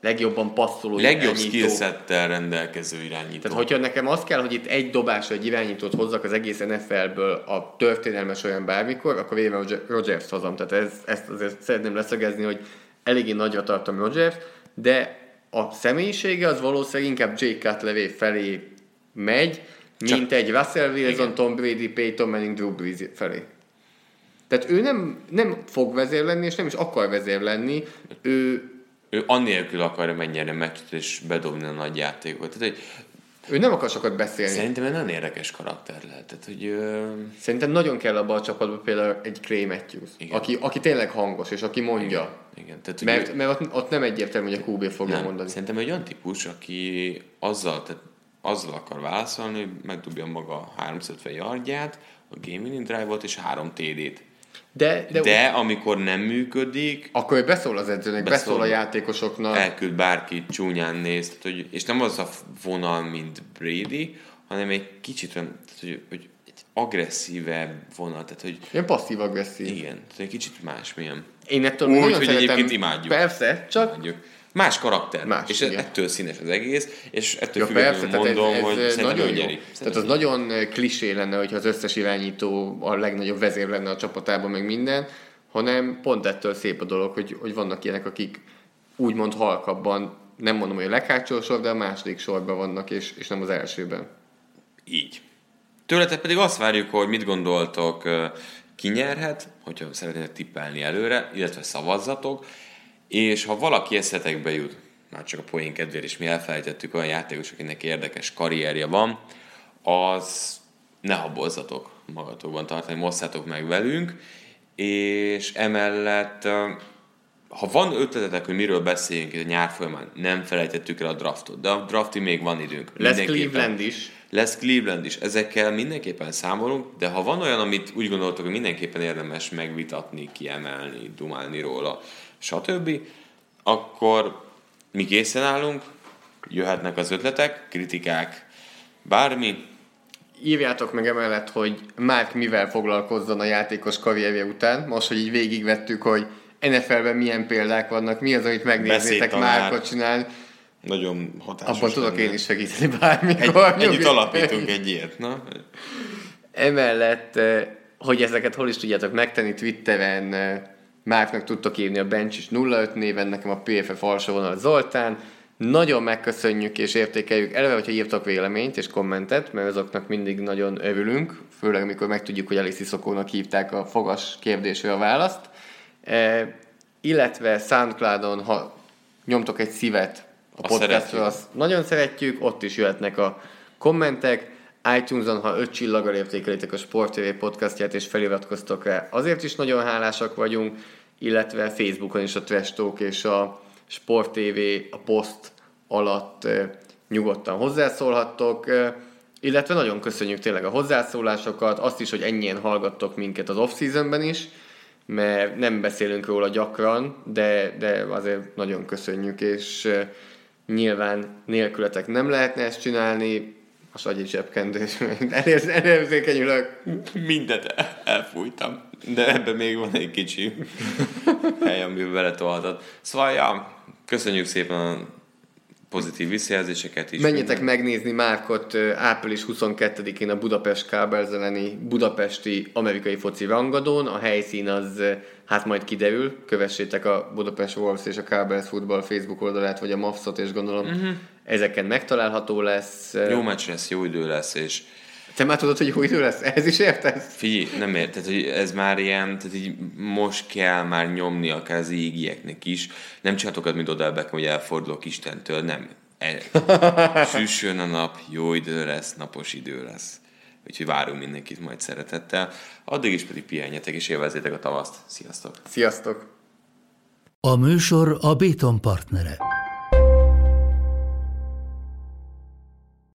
[SPEAKER 3] legjobban passzoló
[SPEAKER 2] Legjobb skillsettel rendelkező irányító.
[SPEAKER 3] Tehát, hogyha nekem az kell, hogy itt egy dobásra egy irányítót hozzak az egész NFL-ből a történelmes olyan bármikor, akkor éve Rodgers hozom. Tehát ez, ezt azért szeretném leszögezni, hogy eléggé nagyra tartom Rodgers, de a személyisége az valószínűleg inkább Jay Cutler felé megy, Csak mint egy Russell Wilson, igen. Tom Brady, Peyton Manning, Drew Brees felé. Tehát ő nem, nem fog vezér lenni, és nem is akar vezér lenni. Ő
[SPEAKER 2] ő annélkül akarja megnyerni a meccset és bedobni a nagy játékot. Tehát, hogy
[SPEAKER 3] ő nem akar sokat beszélni.
[SPEAKER 2] Szerintem egy nagyon érdekes karakter lehet. Tehát, hogy, ö...
[SPEAKER 3] Szerintem nagyon kell abban a csapatban például egy Clay Matthews, aki, aki tényleg hangos, és aki mondja.
[SPEAKER 2] Igen. Igen. Tehát,
[SPEAKER 3] mert, ő... mert ott, ott, nem egyértelmű, hogy a QB fogja
[SPEAKER 2] nem.
[SPEAKER 3] mondani.
[SPEAKER 2] Szerintem egy olyan típus, aki azzal, tehát azzal akar válaszolni, hogy megdobja maga 350 yardját, a game winning drive-ot és három TD-t.
[SPEAKER 3] De,
[SPEAKER 2] de, de amikor nem működik...
[SPEAKER 3] Akkor beszól az edzőnek, beszól, beszól a játékosoknak.
[SPEAKER 2] Elküld bárkit, csúnyán néz, tehát, hogy, és nem az a vonal, mint Brady, hanem egy kicsit olyan, tehát, hogy, hogy egy agresszívebb vonal, tehát hogy...
[SPEAKER 3] Ilyen passzív-agresszív.
[SPEAKER 2] Igen, tehát egy kicsit másmilyen.
[SPEAKER 3] Én ettől
[SPEAKER 2] Úgy, hogy egyébként imádjuk.
[SPEAKER 3] Persze, csak...
[SPEAKER 2] Imádjuk. Más karakter. Más, és igen. ettől színes az egész, és ettől ja, függetlenül mondom, ez, ez hogy ez nagyon jó.
[SPEAKER 3] Tehát az nagyon klisé lenne, hogyha az összes irányító a legnagyobb vezér lenne a csapatában, meg minden, hanem pont ettől szép a dolog, hogy, hogy vannak ilyenek, akik úgymond halkabban, nem mondom, hogy a leghátsó sor, de a második sorban vannak, és, és nem az elsőben.
[SPEAKER 2] Így. Tőletek pedig azt várjuk, hogy mit gondoltok, ki nyerhet, hogyha szeretnétek tippelni előre, illetve szavazzatok, és ha valaki eszetekbe jut, már csak a poén kedvéért is mi elfelejtettük olyan játékos, akinek érdekes karrierje van, az ne habozzatok magatokban tartani, mosszátok meg velünk, és emellett ha van ötletetek, hogy miről beszéljünk itt a nyár folyamán, nem felejtettük el a draftot, de a draftig még van időnk.
[SPEAKER 3] Lesz Cleveland is.
[SPEAKER 2] Lesz Cleveland is. Ezekkel mindenképpen számolunk, de ha van olyan, amit úgy gondoltok, hogy mindenképpen érdemes megvitatni, kiemelni, dumálni róla, stb., akkor mi készen állunk, jöhetnek az ötletek, kritikák, bármi.
[SPEAKER 3] Írjátok meg emellett, hogy Márk mivel foglalkozzon a játékos karrierje után. Most, hogy így végigvettük, hogy NFL-ben milyen példák vannak, mi az, amit megnézzétek Márkot csinálni.
[SPEAKER 2] Nagyon hatásos.
[SPEAKER 3] Abban tudok én is segíteni bármikor.
[SPEAKER 2] Egy, együtt alapítunk egy ilyet, na?
[SPEAKER 3] Emellett, eh, hogy ezeket hol is tudjátok megtenni, Twitteren eh, Márknak tudtok írni a Bench is 05 néven, nekem a PFF alsó vonal Zoltán, Nagyon megköszönjük és értékeljük eleve, hogyha írtak véleményt és kommentet, mert azoknak mindig nagyon örülünk, főleg amikor megtudjuk, hogy Alice Szokónak hívták a fogas kérdésre a választ. E, illetve Soundcloudon, ha nyomtok egy szívet a podcastról, azt nagyon szeretjük, ott is jöhetnek a kommentek. iTunes-on, ha öt csillaggal értékelitek a Sport TV podcastját és feliratkoztok rá, azért is nagyon hálásak vagyunk, illetve Facebookon is a Trash Talk és a Sport TV, a Post alatt nyugodtan hozzászólhattok, illetve nagyon köszönjük tényleg a hozzászólásokat, azt is, hogy ennyien hallgattok minket az off-seasonben is, mert nem beszélünk róla gyakran, de, de azért nagyon köszönjük, és nyilván nélkületek nem lehetne ezt csinálni, a sagyi zsebkendő, elérzékenyülök.
[SPEAKER 2] Mindent elfújtam, de ebben még van egy kicsi hely, amiben beletolhatod. Szóval, ja, köszönjük szépen a pozitív visszajelzéseket is.
[SPEAKER 3] Menjetek minden. megnézni Márkot április 22-én a Budapest kábelzeleni budapesti amerikai foci rangadón. A helyszín az, hát majd kiderül, kövessétek a Budapest Wolves és a Kábels Football Facebook oldalát, vagy a Mavsot, és gondolom uh-huh. ezeken megtalálható lesz.
[SPEAKER 2] Jó meccs lesz, jó idő lesz, és
[SPEAKER 3] te már tudod, hogy jó idő lesz? Ez is érted?
[SPEAKER 2] Figyelj, nem érted, hogy ez már ilyen, tehát így most kell már nyomni akár az égieknek is. Nem csináltok mint Odell Beckham, hogy elfordulok Istentől, nem. E, süssön a nap, jó idő lesz, napos idő lesz. Úgyhogy várunk mindenkit majd szeretettel. Addig is pedig pihenjetek és élvezzétek a tavaszt. Sziasztok!
[SPEAKER 3] Sziasztok!
[SPEAKER 4] A műsor a Béton partnere.